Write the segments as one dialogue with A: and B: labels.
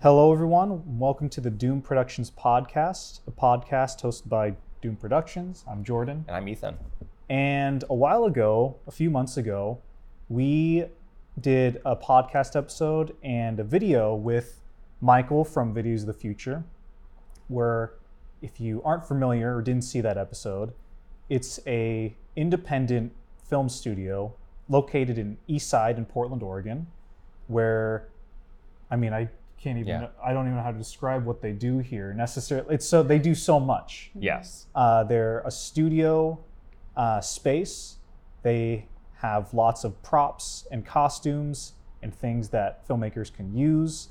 A: Hello, everyone. Welcome to the Doomed Productions podcast, a podcast hosted by Doomed Productions. I'm Jordan.
B: And I'm Ethan.
A: And a while ago, a few months ago, we did a podcast episode and a video with Michael from Video is the Future, where if you aren't familiar or didn't see that episode, it's a independent film studio located in Eastside in Portland, Oregon, where I mean I can't even
B: Yeah.
A: I don't even know how to describe what they do here necessarily. It's so they do so much.
B: Yes.
A: Uh, they're a studio uh, space. They have lots of props and costumes and things that filmmakers can use.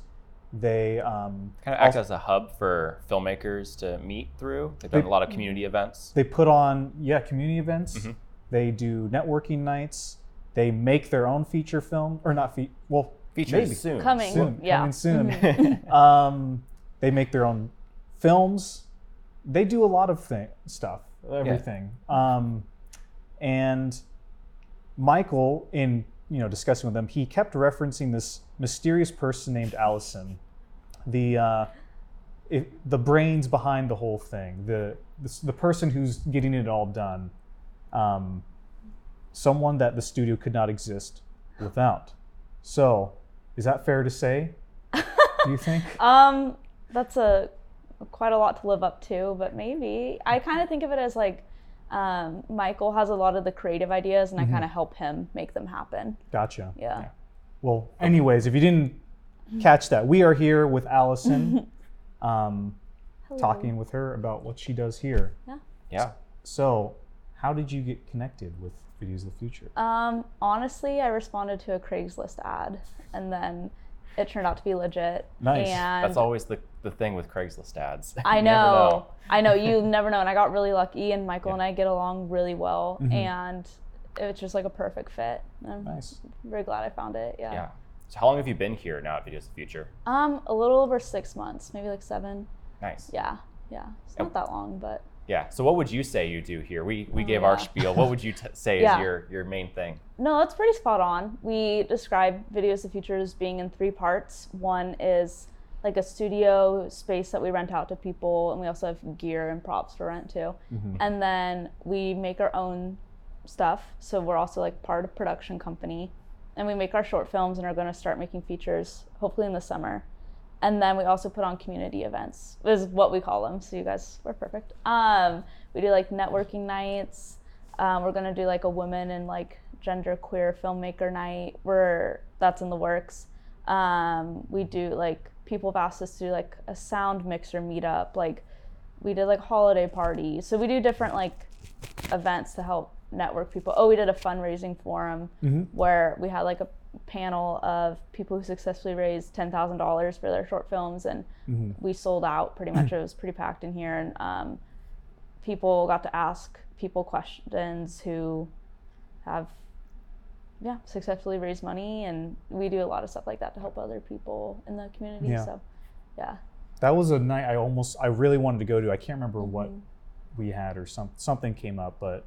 A: They um,
B: Kind of act as a hub for filmmakers to meet through. They've done
A: They-
B: a lot of community events.
A: they put on yeah community events.
B: Mhm.
A: They do networking nights. They make their own feature film or not fe- well
B: Features
A: maybe.
B: soon.
C: Coming.
A: soon
C: Yeah.
A: coming soon. Um, they make their own films. They do a lot of thing, stuff, everything. Um, and Michael, in you know discussing with them, he kept referencing this mysterious person named Allison, the uh, it, the brains behind the whole thing, the the, the person who's getting it all done, um, someone that the studio could not exist without. So, is that fair to say? Do you think?
C: Um, that's a quite a lot to live up to, but maybe I kind of think of it as like um, Michael has a lot of the creative ideas, and I kind of help him make them happen.
A: Gotcha.
C: Yeah.
A: Well, anyways, if you didn't catch that, we are here with Allison, um, talking with her about what she does here.
B: Yeah. Yeah.
A: So, how did you get connected with Video is the Future?
C: Um, honestly, I responded to a Craigslist ad, and then it turned out to be legit.
A: Nice.
C: And
B: That's always the, the thing with Craigslist ads.
C: I
B: You never
C: know. I know. You never know. And I got really lucky, and Michael and I get along really well,
A: Mhm.
C: and it's just like a perfect fit. I'm
A: Nice.
C: very glad I found it. Yeah.
B: Yeah. So how long have you been here now at Video is the Future?
C: Um, a little over six months, maybe like seven.
B: Nice.
C: Yeah. Yeah. It's not that long, but
B: Yeah. So what would you say you do here? We we
C: Oh,
B: gave our spiel. What would you t- say
C: Yeah.
B: is your your main thing?
C: no, that's pretty spot on. We describe Video is Future as being in three parts. One is like a studio space that we rent out to people, and we also have gear and props for rent too. Mm-hmm. And then we make our own stuff. So we're also like part of production company, and we make our short films and are going to start making features hopefully in the summer. And then we also put on community events, is what we call them. So you guys were perfect. Um, we do like networking nights. Um, we're gonna do like a women and like gender queer filmmaker night. We're that's in the works. Um, we do like people have asked us to do like a sound mixer meetup. Like we did like holiday parties. So we do different like events to help network people. Oh, we did a fundraising forum where we had like a panel of people who successfully raised ten thousand dollars for their short films, and we sold out pretty much. it was pretty packed in here, and um, people got to ask people questions who have yeah successfully raised money, and we do a lot of stuff like that to help other people in the community.
A: Yeah.
C: So yeah.
A: That was a night I almost, I really wanted to go to. I can't remember what
C: Mm-hmm.
A: we had or some something came up, but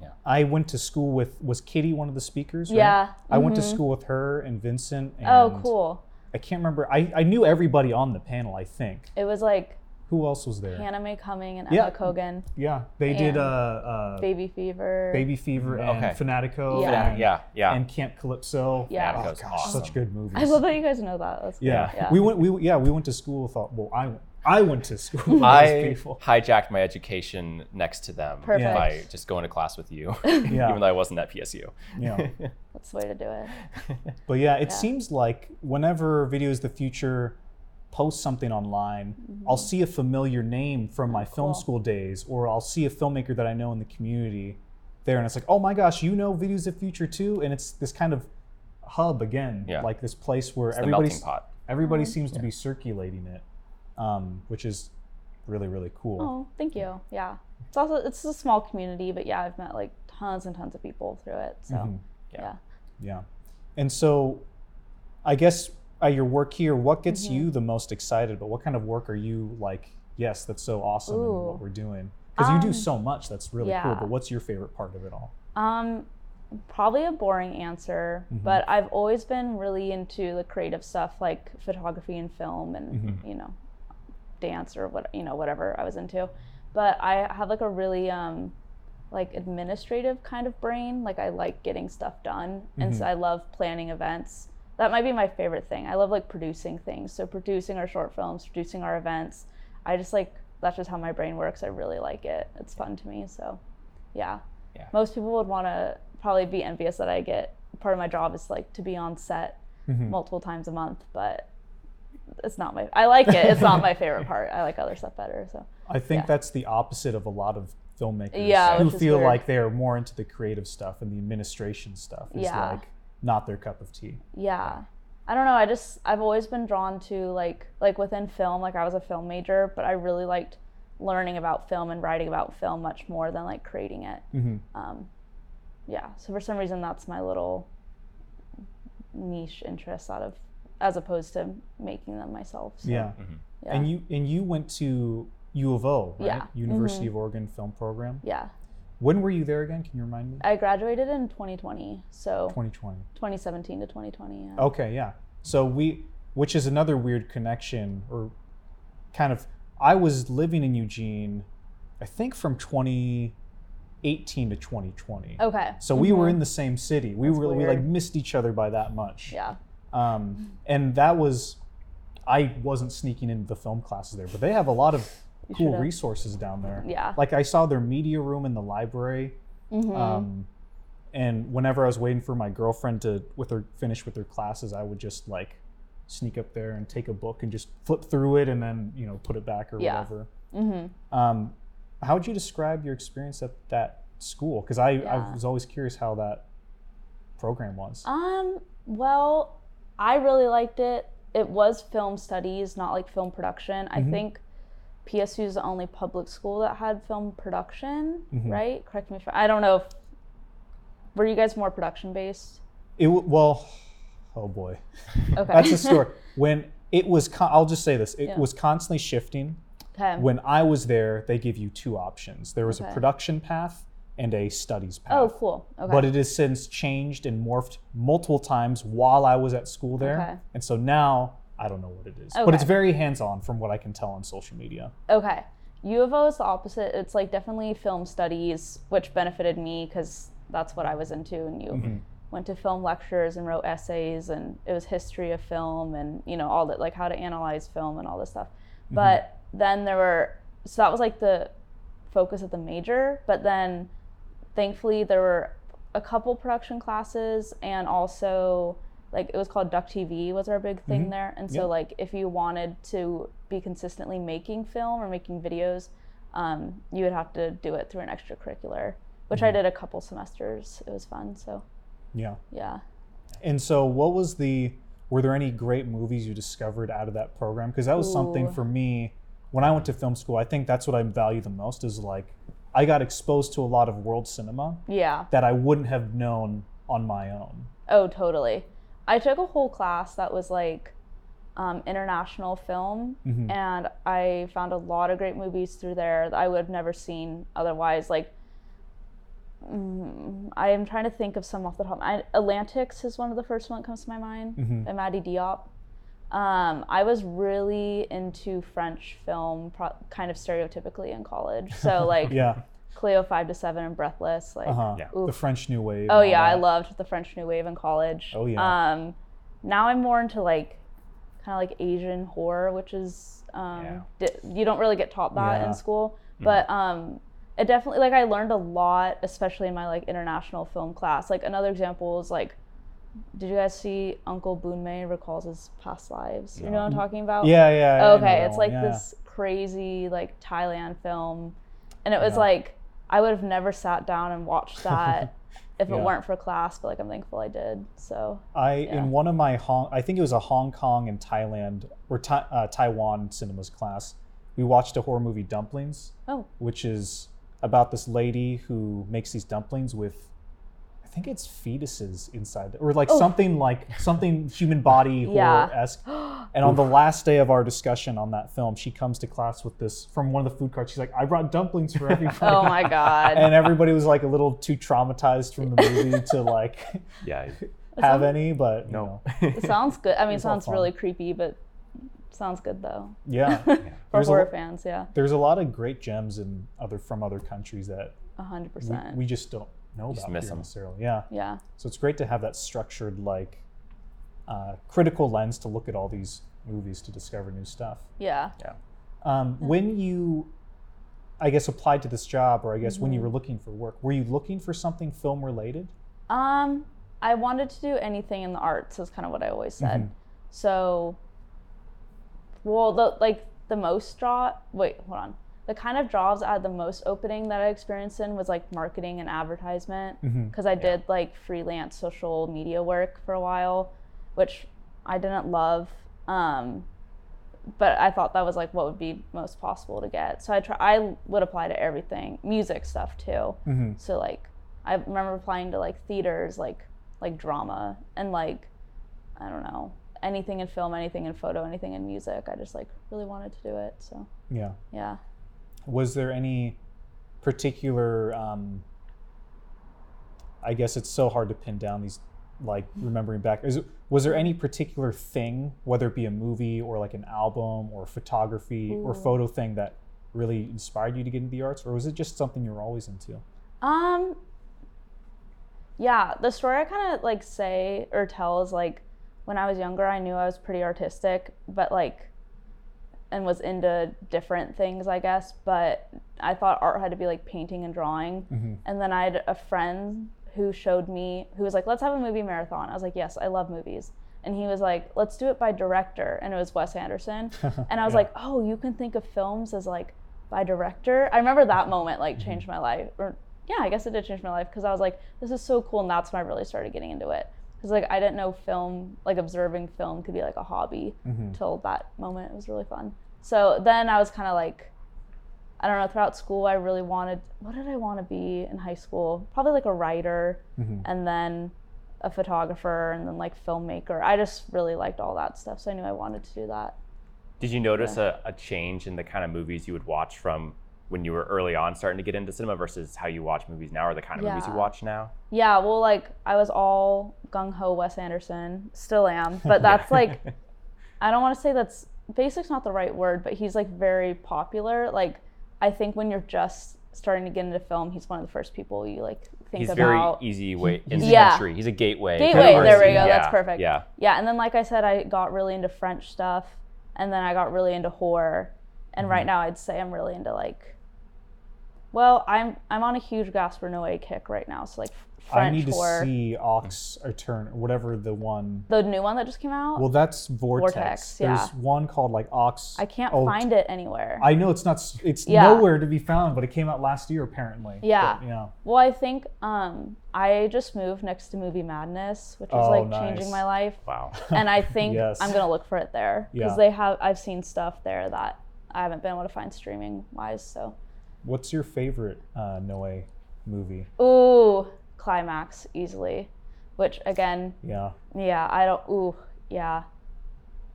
B: Yeah.
A: I went to school with was Kitty one of the speakers? right?
C: Yeah.
A: I went to
C: mhm.
A: school with her and Vincent. And
C: Oh, cool.
A: I can't remember. I, I knew everybody on the panel. I think.
C: It was like
A: Who else was there?
C: Hannah Mae Cumming and
A: Yeah.
C: Emma Kogan,
A: Yeah, they did
C: And
A: uh, uh,
C: Baby Fever.
A: Baby Fever and
B: Okay.
A: Fanatico.
C: Yeah.
A: And,
B: Yeah. Yeah.
A: and Camp Calypso.
C: Yeah.
A: Oh, gosh,
B: awesome.
A: such good movies.
C: I love that you guys know that. That's
A: Yeah.
C: Yeah.
A: we went. We yeah, we went to school with. all- Well, I went. I went to school with
B: I
A: those people.
B: hijacked my education next to them
C: Perfect.
B: by just going to class with you,
A: Yeah.
B: even though I wasn't at PSU.
A: Yeah.
C: That's the way to do it.
A: But yeah, it
C: Yeah.
A: seems like whenever Video is the Future posts something online, I'll see a familiar name from my film
C: Mm-hmm. cool.
A: school days, or I'll see a filmmaker that I know in the community there, and it's like, oh my gosh, you know Video is the Future too, and it's this kind of hub again,
B: Yeah.
A: like this place where
B: It's the
A: everybody
B: pot.
A: everybody
C: Mm-hmm.
A: seems to be circulating it, um, which is really really cool.
C: Oh, thank you. Yeah. It's also it's a small community, but yeah, I've met like tons and tons of people through it. So
A: Mhm.
B: Yeah.
C: yeah.
A: Yeah. And so I guess at your work here, what gets
C: Mm-hmm.
A: you the most excited? But what kind of work are you like, yes, that's so awesome
C: Ooh.
A: what we're doing? Because you do
C: Um,
A: so much that's really cool, but what's your favorite part of it all?
C: Um, probably a boring answer, but I've always been really into the creative stuff like photography and film and you know dance or what you know whatever I was into. But I have like a really um like administrative kind of brain. Like I like getting stuff done and so I love planning events. That might be my favorite thing. I love like producing things. So producing our short films, producing our events. I just like that's just how my brain works. I really like it. It's fun to me. So yeah.
B: Yeah.
C: Most people would want to probably be envious that I get part of my job is like to be on set multiple times a month, but it's not my I like it. It's not my favorite part. I like other stuff better. So
A: I think
C: Yeah.
A: that's the opposite of a lot of filmmakers
C: Yeah,
A: who feel
C: weird.
A: like they're more into the creative stuff and the administration stuff is
C: Yeah.
A: like not their cup of tea.
C: yeah. I don't know. I just I've always been drawn to like like within film. Like I was a film major, but I really liked learning about film and writing about film much more than like creating it.
A: Mhm.
C: Um, yeah. So for some reason, that's my little niche interest out of as opposed to making them myself. So,
A: Yeah. Mm-hmm.
C: yeah.
A: And you and you went to U of O, right?
C: Yeah.
A: University of mm-hmm. Oregon Film Program.
C: yeah.
A: When were you there again? Can you remind me?
C: I graduated in 2020, so
A: 2020.
C: 2017 to 2020. Yeah.
A: Okay, yeah. So we, which is another weird connection, or kind of, I was living in Eugene, I think from 2018 to 2020.
C: Okay.
A: So we were mm-hmm. in the same city. We were we like missed each other by that much.
C: Yeah.
A: Um, and that was, I wasn't sneaking into the film classes there, but they have a lot of cool
C: should've.
A: resources down there.
C: Yeah.
A: Like I saw their media room in the library.
C: Mm-hmm.
A: Um, and whenever I was waiting for my girlfriend to with her finish with her classes, I would just like sneak up there and take a book and just flip through it and then you know put it back or
C: Yeah.
A: whatever.
C: Mm-hmm.
A: Um, how would you describe your experience at that school? Because I, I
C: Yeah.
A: was always curious how that program was.
C: Um. Well, I really liked it. It was film studies, not like film production. I mm-hmm. think PSU is the only public school that had film production, mm-hmm. right? Correct me if I don't know. If, were you guys more production based?
A: It well, oh boy,
C: Okay.
A: that's a story. when it was, con- I'll just say this: it
C: Yeah.
A: was constantly shifting.
C: okay.
A: When I was there, they give you two options. There was a production path and a studies path.
C: oh, cool. Okay.
A: But it has since changed and morphed multiple times while I was at school there.
C: Okay.
A: And so now I don't know what it is. But it's very hands on from what I can tell on social media.
C: Okay. U of O is the opposite. It's like definitely film studies, which benefited me because that's what I was into. And you mm-hmm. went to film lectures and wrote essays, and it was history of film and, you know, all that, like how to analyze film and all this stuff. Mm-hmm. But then there were, so that was like the focus of the major. But then thankfully there were a couple production classes and also like it was called Duck TV was our big thing there. And so
A: Yeah.
C: like if you wanted to be consistently making film or making videos, um, you would have to do it through an extracurricular, which I did a couple semesters. It was fun. So
A: Yeah.
C: yeah.
A: And so what was the were there any great movies you discovered out of that program? Because that was something for me when I went to film school. I think that's what I value the most is like I got exposed to a lot of world cinema
C: Yeah.
A: that I wouldn't have known on my own.
C: Oh, totally. I took a whole class that was like um, international film, and I found a lot of great movies through there that I would have never seen otherwise. Like, mm, I am trying to think of some off the top. I, Atlantics is one of the first one that comes to my mind, and Mati Diop. Um, I was really into French film, pro- kind of stereotypically in college. So like
A: Yeah.
C: Cleo Five to Seven and Breathless, like
A: Uh-huh.
B: Yeah.
A: The French New Wave.
C: Oh
A: and all
C: yeah, I loved the French New Wave in college.
A: Oh, yeah.
C: Um, now I'm more into like kind of like Asian horror, which is um, di- you don't really get taught that
A: Yeah.
C: in school, but um, it definitely like I learned a lot, especially in my like international film class. Like another example is like, did you guys see Uncle Boonmee recalls his past lives? You know what I'm talking about?
A: Yeah, yeah. Know
C: okay it's like
A: yeah.
C: this crazy like thailand film and it was
A: Yeah.
C: like i would have never sat down and watched that if
A: Yeah.
C: it weren't for class but like i'm thankful i did so
A: I
C: Yeah.
A: in one of my Hong, I think it was a Hong Kong and Thailand or Ta- uh, Taiwan cinemas class. We watched a horror movie, Dumplings,
C: oh
A: which is about this lady who makes these dumplings with, think it's fetuses inside, or like oh. something like something human body horror esque. And on the last day of our discussion on that film, she comes to class with this from one of the food carts. She's like, "I brought dumplings for everybody."
C: Oh my god.
A: and everybody was like a little too traumatized from the movie to like
D: Yeah.
A: have any, but
D: No.
A: know,
C: it sounds good. I mean, it sounds really creepy, but sounds good though.
A: yeah.
C: For
A: There's
C: horror
A: lo-
C: fans, yeah,
A: There's a lot of great gems in other from other countries that
C: a hundred
A: we,
C: percent.
A: we just don't know
B: Just
A: about
B: miss
A: here
B: 'em.
A: necessarily. Yeah.
C: Yeah,
A: So it's great to have that structured, like, uh, critical lens to look at all these movies to discover new stuff.
C: yeah.
A: Um, When you, I guess, applied to this job, or I guess
C: Mm-hmm.
A: when you were looking for work, were you looking for something film related?
C: Um, I wanted to do anything in the arts. Is kind of what I always said.
A: Mhm.
C: So, well, the like the most draw. Wait, hold on. The kind of jobs I had the most opening that I experienced in was like marketing and advertisement because I did like freelance social media work for a while, which I didn't love. Um, but I thought that was like what would be most possible to get. So I try. I would apply to everything, music stuff too.
A: Mhm.
C: So like, I remember applying to like theaters, like like drama, and like, I don't know, anything in film, anything in photo, anything in music. I just like really wanted to do it. So
A: Yeah.
C: yeah.
A: Was there any particular? Um, I guess it's so hard to pin down these, like remembering back. Is was there any particular thing, whether it be a movie or like an album or photography or photo thing that really inspired you to get into the arts, or was it just something you were always into?
C: Um. Yeah, the story I kind of like say or tell is like when I was younger, I knew I was pretty artistic, but like, and was into different things, I guess. But I thought art had to be like painting and drawing.
A: Mm-hmm.
C: And then I had a friend who showed me, who was like, let's have a movie marathon. I was like, yes, I love movies. And he was like, let's do it by director. And it was Wes Anderson. And I was
A: Yeah.
C: like, oh, you can think of films as like by director. I remember that moment like changed my life. Or yeah, I guess it did change my life because I was like, this is so cool. And that's when I really started getting into it. Because like I didn't know film, like observing film could be like a hobby mm-hmm. till that moment. It was really fun. So then I was kind of like, I don't know, throughout school, I really wanted, what did I want to be in high school? Probably like a writer mm-hmm. and then a photographer and then like filmmaker. I just really liked all that stuff. So I knew I wanted to do that.
D: Did you notice a, a change in the kind of movies you would watch from when you were early on starting to get into cinema versus how you watch movies now or the kind of movies you watch now?
C: Yeah, well, like I was all gung ho Wes Anderson, still am, but that's like, I don't want to say that's basic's not the right word, but he's like very popular. Like, I think when you're just starting to get into film, he's one of the first people you like think
D: He's very
C: about.
D: easy way into
C: Yeah.
D: entry. He's a gateway.
C: Gateway,
D: kind of
C: there we
D: person.
C: go, that's
D: Yeah,
C: perfect.
D: Yeah.
C: Yeah, and then like I said, I got really into French stuff, and then I got really into horror, and
D: Mm-hmm.
C: right now I'd say I'm really into like, well, I'm I'm on a huge Gaspar Noé kick right now, so like French
A: I need to see Lux Aeterna or whatever the one.
C: the new one that just came out.
A: Well, that's Vortex.
C: Vortex,
A: There's
C: yeah.
A: one called like Lux.
C: I can't
A: oh,
C: find it anywhere.
A: I know it's not. It's
C: Yeah.
A: nowhere to be found, but it came out last year apparently.
C: Yeah.
A: But, yeah.
C: well, I think um, I just moved next to Movie Madness, which is
A: Oh,
C: like
A: nice.
C: changing my life,
D: Wow.
C: and I think
A: Yes.
C: I'm gonna look for it there because
A: Yeah.
C: they have. I've seen stuff there that I haven't been able to find streaming wise. So,
A: What's your favorite uh, Noé movie?
C: ooh, climax easily, which again,
A: Yeah.
C: yeah, I don't. Ooh, yeah.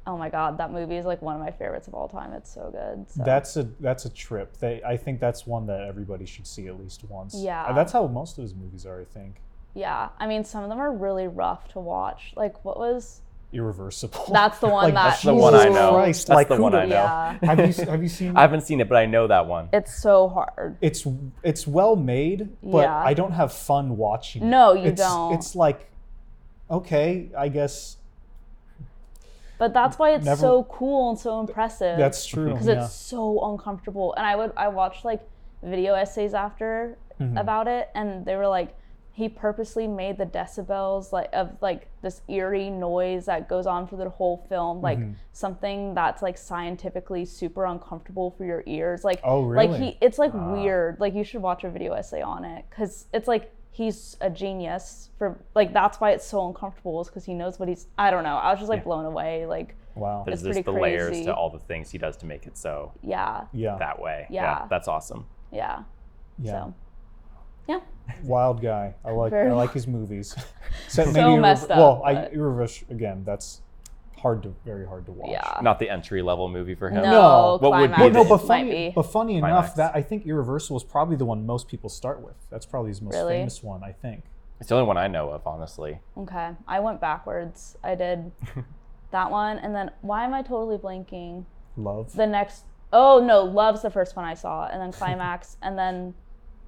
C: Oh my god, that movie is like one of my favorites of all time. It's so good. So.
A: That's a that's a trip. They I think that's one that everybody should see at least once.
C: Yeah.
A: Uh, That's how most of his movies are. I think.
C: yeah, I mean, some of them are really rough to watch. Like, what was?
A: Irreversible.
C: That's the one
A: Like,
C: that.
D: That's the one I know.
A: Christ,
D: That's
A: like,
D: the one I know.
C: Yeah,
A: have you have you seen?
D: I haven't seen it, but I know that one.
C: it's so hard.
A: it's it's well made, but
C: Yeah.
A: I don't have fun watching. it.
C: No, you
A: It's-
C: don't.
A: It's like, okay, I guess
C: But that's why it's
A: Never-
C: so cool and so impressive.
A: that's true.
C: because
A: yeah.
C: it's so uncomfortable. And I would I watched like video essays after
A: Mm-hmm.
C: about it, and they were like, he purposely made the decibels like of like this eerie noise that goes on for the whole film, like
A: Mm-hmm.
C: something that's like scientifically super uncomfortable for your ears. Like
A: Oh,
C: Like he, it's like weird. Like you should watch a video essay on it because it's like he's a genius for like that's why it's so uncomfortable is because he knows what he's. I don't know. I was just like blown away. Like
A: wow.
D: There's
C: it's
D: just
C: pretty
D: the layers to all the things he does to make it so
C: yeah,
A: Yeah.
D: that way.
C: Yeah.
D: That's awesome.
C: yeah.
A: yeah.
C: So yeah.
A: Wild guy. I like
C: Very
A: I like his movies. so
C: So messed up,
A: Well, I
C: but-
A: irreversible again. That's hard to very hard to watch.
C: Yeah.
D: Not the entry level movie for him.
C: No,
A: No.
D: What would be
A: But no,
D: the-
A: but
C: might
A: funny,
C: be.
A: but funny
D: Climax.
A: enough, that I think Irreversible is probably the one most people start with. That's probably his most
C: Really?
A: famous one, I think.
D: It's the only one I know of, honestly.
C: Okay, I went backwards. I did that one, and then why am I totally blanking?
A: Love.
C: The next, oh no, Love's the first one I saw, and then Climax, and then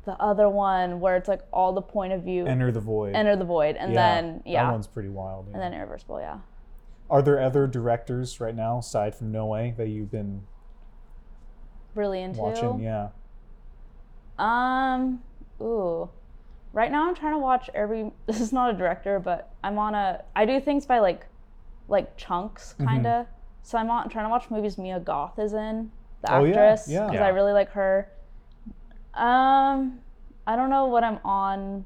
C: the other one where it's like all the point of view,
A: Enter the Void.
C: Enter the Void, and
A: Yeah,
C: then yeah,
A: That one's pretty wild. yeah.
C: and then Irreversible, yeah.
A: Are there other directors right now, aside from Noé, that you've been
C: Really into.
A: watching? Yeah.
C: Um, ooh. Right now I'm trying to watch every this is not a director, but I'm on a I do things by like like chunks
A: Mm-hmm.
C: kind of. So I'm on trying to watch movies Mia Goth is in, the
A: Oh, yeah,
C: actress,
A: yeah.
C: because
D: Yeah.
C: I really like her. Um, I don't know what I'm on.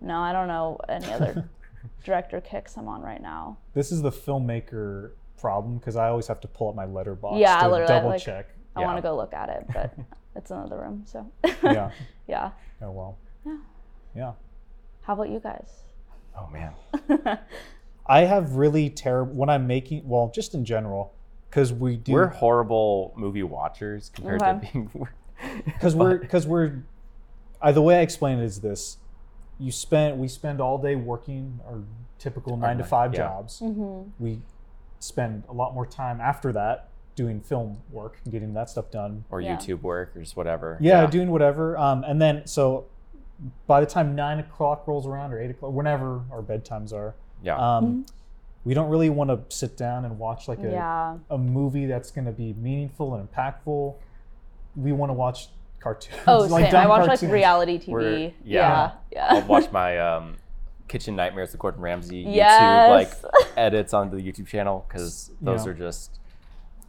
C: No, I don't know any other director kicks I'm on right now.
A: This is the filmmaker problem because I always have to pull up my Letterboxd
C: Yeah,
A: to
C: literally,
A: double
C: like-
A: check.
C: I
D: Yeah.
C: want to go look at it, but it's another room. So
A: Yeah.
C: yeah.
A: Oh well.
C: Yeah.
A: Yeah.
C: How about you guys?
D: Oh man.
A: I have really terrible when I'm making. Well, just in general, because we do.
D: We're horrible movie watchers compared
C: Okay.
D: to being.
A: Because we're because we're I, the way I explain it is this: you spend we spend all day working our typical nine to five
D: yeah.
A: jobs.
C: Mm-hmm.
A: We spend a lot more time after that doing film work and getting that stuff done.
D: or
C: Yeah.
D: YouTube work or just whatever.
A: Yeah, doing whatever. Um, and then so by the time nine o'clock rolls around or eight o'clock, whenever our bedtimes are,
D: Yeah.
A: um, we don't really want to sit down and watch like a
C: Yeah.
A: a movie that's going to be meaningful and impactful. We want to watch cartoons.
C: Oh, same. I
A: dumb
C: watch like reality TV.
D: We're-
C: yeah.
D: yeah.
C: Yeah.
D: I'll watch my um, Kitchen Nightmares, the Gordon Ramsay YouTube
C: Yes.
D: like edits onto the YouTube channel because those
A: Yeah.
D: are just.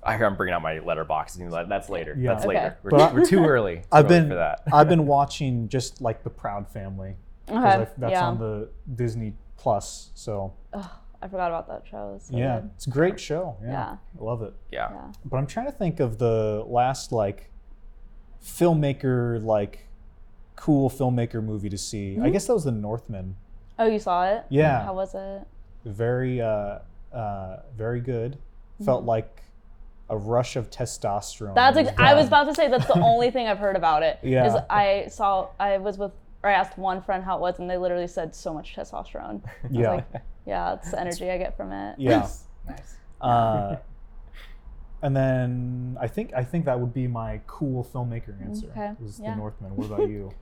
D: I hear I'm bringing out my Letterboxd. That's later.
A: Yeah.
D: That's
C: Okay.
D: later. We're,
A: But-
D: we're too early. Too
A: I've
D: early
A: been
D: for that.
A: I've been watching just like the Proud Family
C: Okay.
A: because that's
C: yeah.
A: on the Disney Plus. So
C: Ugh, I forgot about that show. It's so
A: yeah,
C: good.
A: it's a great show. Yeah,
C: Yeah.
A: I love it.
D: yeah.
C: Yeah.
A: But I'm trying to think of the last like filmmaker like cool filmmaker movie to see. I guess that was The Northman.
C: Oh, you saw it?
A: Yeah.
C: How was it?
A: Very uh, uh, very good. Felt like a rush of testosterone.
C: Mm-hmm. That's.
A: It
C: Ex- I was about to say that's the only thing I've heard about it.
A: Yeah.
C: Is I saw. I was with. Or I asked one friend how it was, and they literally said so much testosterone. I was
A: Yeah.
C: like, yeah, it's the energy I get from it.
A: yeah.
D: Nice.
A: Uh, and then I think I think that would be my cool filmmaker answer.
C: Okay,
A: Was
C: yeah.
A: The Northman. What about you?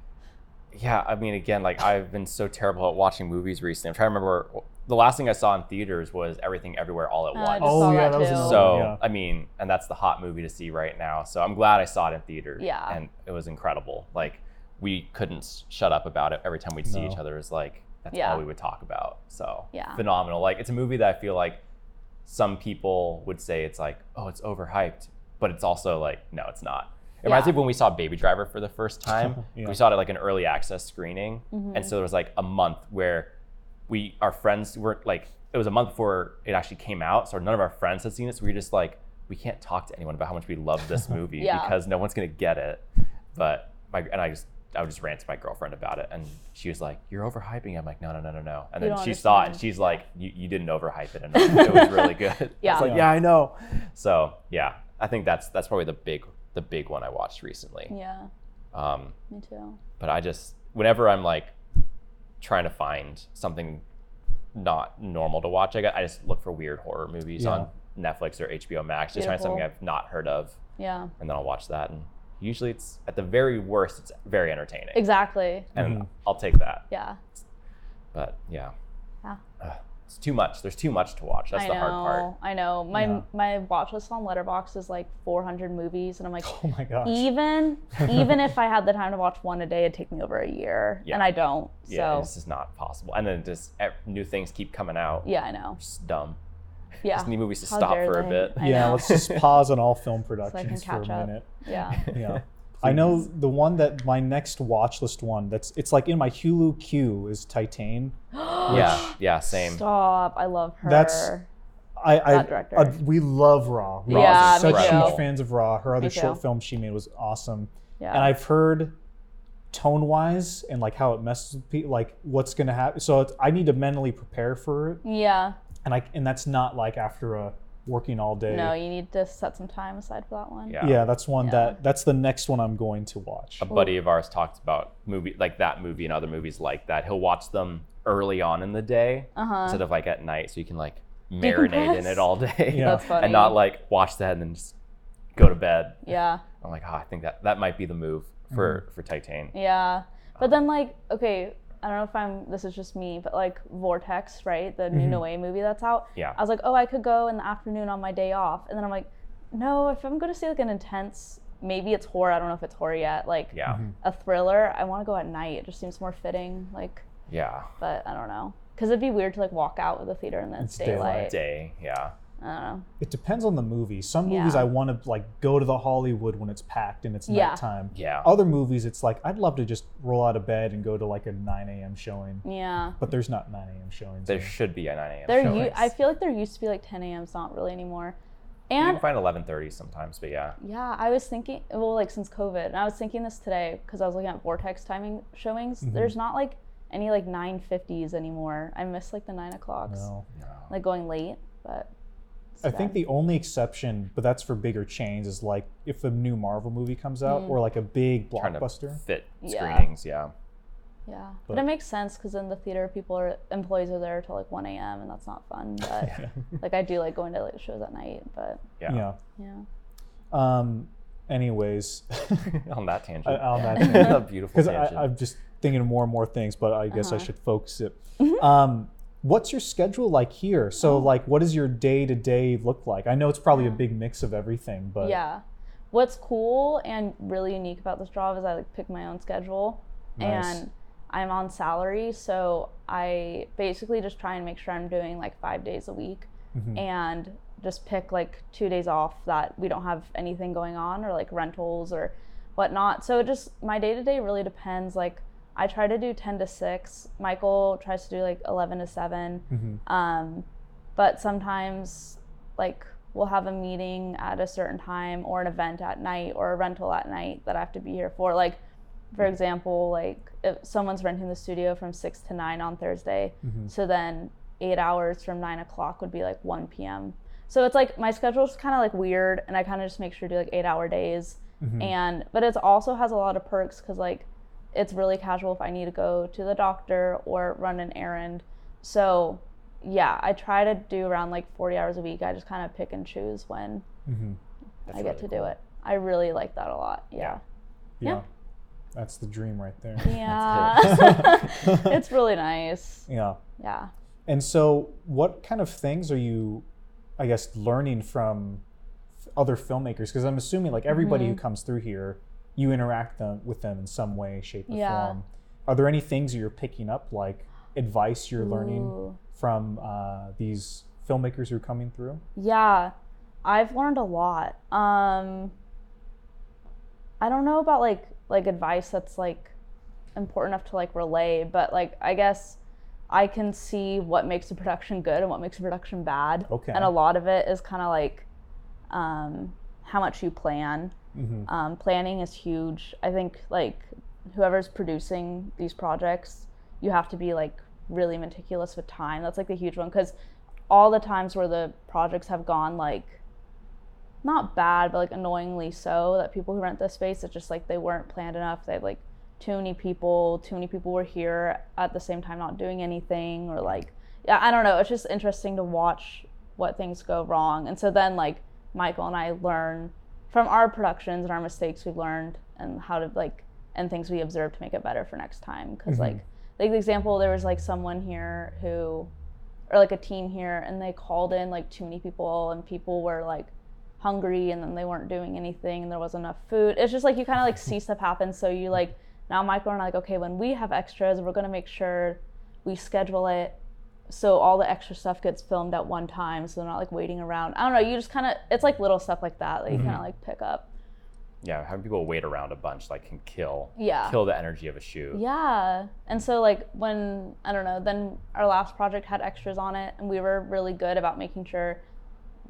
D: Yeah, I mean, again, like I've been so terrible at watching movies recently. I'm trying to remember the last thing I saw in theaters was Everything Everywhere All at
C: Uh,
D: Once.
C: just
A: oh yeah,
C: that
A: that was
C: too.
A: another
D: So
A: yeah.
D: I mean, and that's the hot movie to see right now. So I'm glad I saw it in theaters.
C: Yeah.
D: and it was incredible. Like we couldn't shut up about it every time we'd see
A: No.
D: each other. It was like that's
C: Yeah.
D: all we would talk about. So
C: Yeah.
D: phenomenal. Like it's a movie that I feel like some people would say it's like, oh, it's overhyped, but it's also like, no, it's not. It reminds
C: Yeah.
D: me of when we saw Baby Driver for the first time.
A: Yeah.
D: We saw it at like an early access screening,
C: Mm-hmm.
D: and so there was like a month where we our friends weren't like it was a month before it actually came out, so none of our friends had seen it. So we were just like, we can't talk to anyone about how much we love this movie
C: Yeah.
D: because no one's gonna get it. But my and I just I would just rant to my girlfriend about it, and she was like, "You're overhyping." it." I'm like, "No, no, no, no, no." And then
C: don't
D: she saw it, and she's like, "You, you didn't overhype it enough. It was really good."
C: Yeah.
D: I was like,
A: Yeah.
D: "Yeah, I know." So yeah, I think that's that's probably the big the big one I watched recently.
C: Yeah.
D: Um,
C: Me too.
D: but I just whenever I'm like trying to find something not normal to watch, I got I just look for weird horror movies
A: Yeah.
D: on Netflix or HBO Max, just find something I've not heard of,
C: Yeah.
D: and then I'll watch that. And usually, it's at the very worst, it's very entertaining,
C: Exactly.
D: and
A: Mhm.
D: I'll take that.
C: Yeah.
D: But yeah,
C: Yeah.
D: Ugh, it's too much. There's too much to watch. That's
C: I
D: the
C: know.
D: hard part.
C: I know. My
A: Yeah.
C: my watch list on Letterboxd is like 400 movies, and I'm like,
A: Oh my gosh.
C: even even if I had the time to watch one a day, it'd take me over a year,
D: Yeah.
C: and I don't.
D: Yeah,
C: so
D: this is not possible. And then just new things keep coming out.
C: yeah, I know.
D: It's dumb.
C: Yeah.
D: Just need movies to
C: How
D: stop
C: dare
D: for a
C: they.
D: bit.
C: I
A: yeah,
C: know.
A: let's just pause on all film
C: I can
A: productions for
C: catch
A: a
C: up.
A: minute.
C: Yeah.
A: Yeah. I know the one that my next watch list one that's it's like in my Hulu queue is Titane.
D: yeah, yeah, same.
C: Stop. I love her.
A: That's- I, I
C: That director.
A: uh, we love Raw. We
C: Yeah,
A: are such
C: me
A: huge
C: too.
A: fans of Raw. Her other short
C: too.
A: film she made was awesome.
C: yeah.
A: And I've heard tone wise and like how it messes with people, like what's gonna happen. So it's, I need to mentally prepare for it.
C: yeah.
A: And I and that's not like after a working all day.
C: No, you need to set some time aside for that one.
D: Yeah.
A: yeah, that's one
C: Yeah.
A: that that's the next one I'm going to watch.
D: A buddy of ours talks about movie like that movie and other movies like that. He'll watch them early on in the day
C: Uh-huh.
D: instead of like at night, so you can like marinate in it all day.
A: Yeah.
C: That's funny.
D: and not like watch that and then just go to bed.
C: Yeah.
D: I'm like, oh, I think that that might be the move for mm-hmm. for Titane.
C: Yeah. But then like, okay, I don't know if I'm this is just me, but like Vortex, right? The mm-hmm. new Noé movie that's out.
D: Yeah.
C: I was like, oh, I could go in the afternoon on my day off. And then I'm like, no, if I'm gonna see like an intense maybe it's horror, I don't know if it's horror yet, like
D: Yeah, mm-hmm.
C: a thriller, I wanna go at night. It just seems more fitting. Like
D: yeah.
C: but I don't know. Because it'd be weird to like walk out of the theater and then it's
A: It's daylight.
C: daylight.
D: Day, yeah.
C: I don't know.
A: It depends on the movie. Some movies
C: Yeah.
A: I want to like go to the Hollywood when it's packed and it's
C: Yeah.
A: nighttime.
D: Yeah.
A: Other movies, it's like I'd love to just roll out of bed and go to like a 9 a.m. showing,
C: Yeah.
A: but there's not 9 a.m. showings.
D: There
A: here.
D: should be a 9 a.m.
C: There,
D: show.
C: u- I feel like there used to be like 10 a.m. It's not really anymore.
D: you
C: And
D: can find 11:30 sometimes, but yeah.
C: Yeah, I was thinking, well, like since COVID, and I was thinking this today because I was looking at Vortex timing showings.
A: Mm-hmm.
C: There's not like any like 950s anymore. I miss like the nine o'clocks,
A: No.
C: like going late, but. It's
A: I
C: too
A: think the only exception, but that's for bigger chains, is like if a new Marvel movie comes out or like a big
D: Trying to
A: blockbuster.
D: fit screenings, yeah.
C: Yeah, but,
A: but-
C: it makes sense because in the theater, people are employees are there till like 1 a.m. and that's not fun. But like I do like going to like shows at night, but
D: Yeah.
A: Yeah.
C: yeah.
A: Um. Anyways,
D: On that tangent.
A: on that
D: a beautiful
A: because
D: tangent.
A: I'm just thinking of more and more things, but I guess I
C: Uh-huh.
A: should focus it.
C: Mm-hmm.
A: Um, what's your schedule like here? So,
C: Oh.
A: like, what does your day to day look like? I know it's probably a big mix of everything, but
C: Yeah. What's cool and really unique about this job is I like pick my own schedule
A: Nice.
C: and I'm on salary, so I basically just try and make sure I'm doing like 5 days a week
A: Mm-hmm.
C: and just pick like 2 days off that we don't have anything going on or like rentals or whatnot. So it just my day to day really depends like I try to do 10 to 6. Michael tries to do like 11 to 7.
A: Mm-hmm.
C: Um, but sometimes, like, we'll have a meeting at a certain time or an event at night or a rental at night that I have to be here for. Like, for example, like if someone's renting the studio from 6 to 9 on Thursday, so then eight hours from 9 o'clock would be like 1 p.m. So it's like my schedule's kind of like weird, and I kind of just make sure to do like eight hour days. And but it also has a lot of perks because like it's really casual if I need to go to the doctor or run an errand. So, yeah, I try to do around like 40 hours a week. I just kind of pick and choose when
D: That's
C: I get
D: really
C: to do it. I really like that a lot. Yeah.
A: yeah,
C: Yeah.
A: that's the dream right there.
C: Yeah. it's really nice.
A: yeah.
C: Yeah.
A: And so, what kind of things are you, I guess, learning from other filmmakers? Because I'm assuming, like everybody
C: Mm-hmm.
A: who comes through here, you interact them with them in some way, shape, or
C: Yeah.
A: form. Are there any things you're picking up, like advice you're learning from uh, these filmmakers who are coming through?
C: Yeah. I've learned a lot. Um I don't know about like like advice that's like important enough to like relay, but like I guess I can see what makes a production good and what makes a production bad.
A: Okay.
C: And a lot of it is kind of like um, how much you plan. Um, planning is huge. I think like whoever's producing these projects, you have to be like really meticulous with time. That's like the huge one because all the times where the projects have gone like not bad, but like annoyingly so that people who rent this space, it's just like they weren't planned enough. They like too many people, too many people were here at the same time not doing anything, or like, yeah, I don't know. It's just interesting to watch what things go wrong. And so then like Michael and I learn from our productions and our mistakes we've learned and how to like, and things we observe to make it better for next time. because mm-hmm. like, like the example, there was like someone here who, or like a team here, and they called in like too many people, and people were like hungry, and then they weren't doing anything, and there wasn't enough food. It's just like you kind of like see stuff happen. So you like now Michael and I like, okay, when we have extras, we're gonna make sure we schedule it so all the extra stuff gets filmed at one time, so they're not like waiting around. I don't know. You just kind of it's like little stuff like that that you kind of mm-hmm. like pick up.
D: yeah, having people wait around a bunch like can kill
C: Yeah.
D: kill the energy of a shoot.
C: Yeah. And so like when I don't know, then our last project had extras on it and we were really good about making sure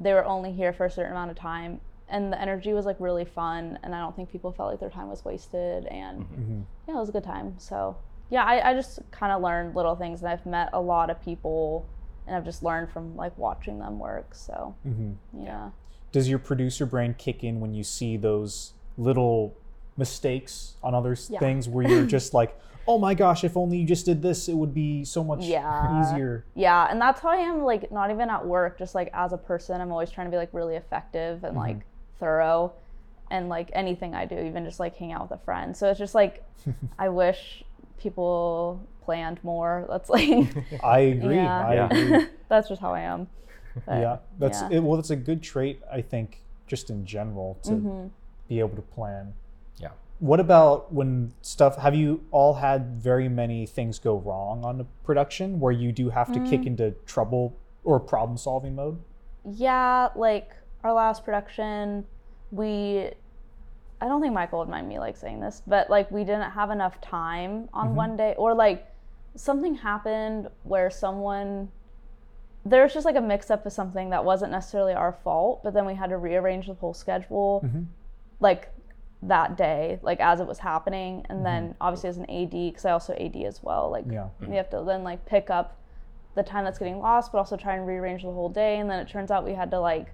C: they were only here for a certain amount of time and the energy was like really fun and I don't think people felt like their time was wasted and mm-hmm. Mm-hmm. yeah, it was a good time. So yeah, I, I just kind of learned little things and I've met a lot of people and I've just learned from like watching them work. So
A: hmm
C: yeah,
A: Does your producer brain kick in when you see those little mistakes on other
C: Yeah.
A: things where you're just like, oh my gosh, if only you just did this, it would be so much
C: Yeah.
A: easier.
C: yeah, and that's how I am. Like not even at work, just like as a person, I'm always trying to be like really effective and like thorough, and like anything I do, even just like hang out with a friend. So it's just like I wish people planned more. That's like
A: I agree.
C: Yeah.
A: I agree.
C: that's just how I am. But,
A: yeah, that's
C: yeah.
A: It, well. That's a good trait, I think, just in general to
C: Mm-hmm.
A: be able to plan.
D: Yeah.
A: What about when stuff? Have you all had very many things go wrong on the production where you do have to
C: Mm.
A: kick into trouble or problem solving mode?
C: Yeah, like our last production, we I don't think Michael would mind me like saying this, but like we didn't have enough time on mm-hmm. one day or like something happened where someone there's just like a mix up of something that wasn't necessarily our fault, but then we had to rearrange the whole schedule mm-hmm. like that day, like as it was happening. And mm-hmm. then obviously as an AD, because I also AD as well, like
A: Yeah.
C: we have to then like pick up the time that's getting lost, but also try and rearrange the whole day. And then it turns out we had to like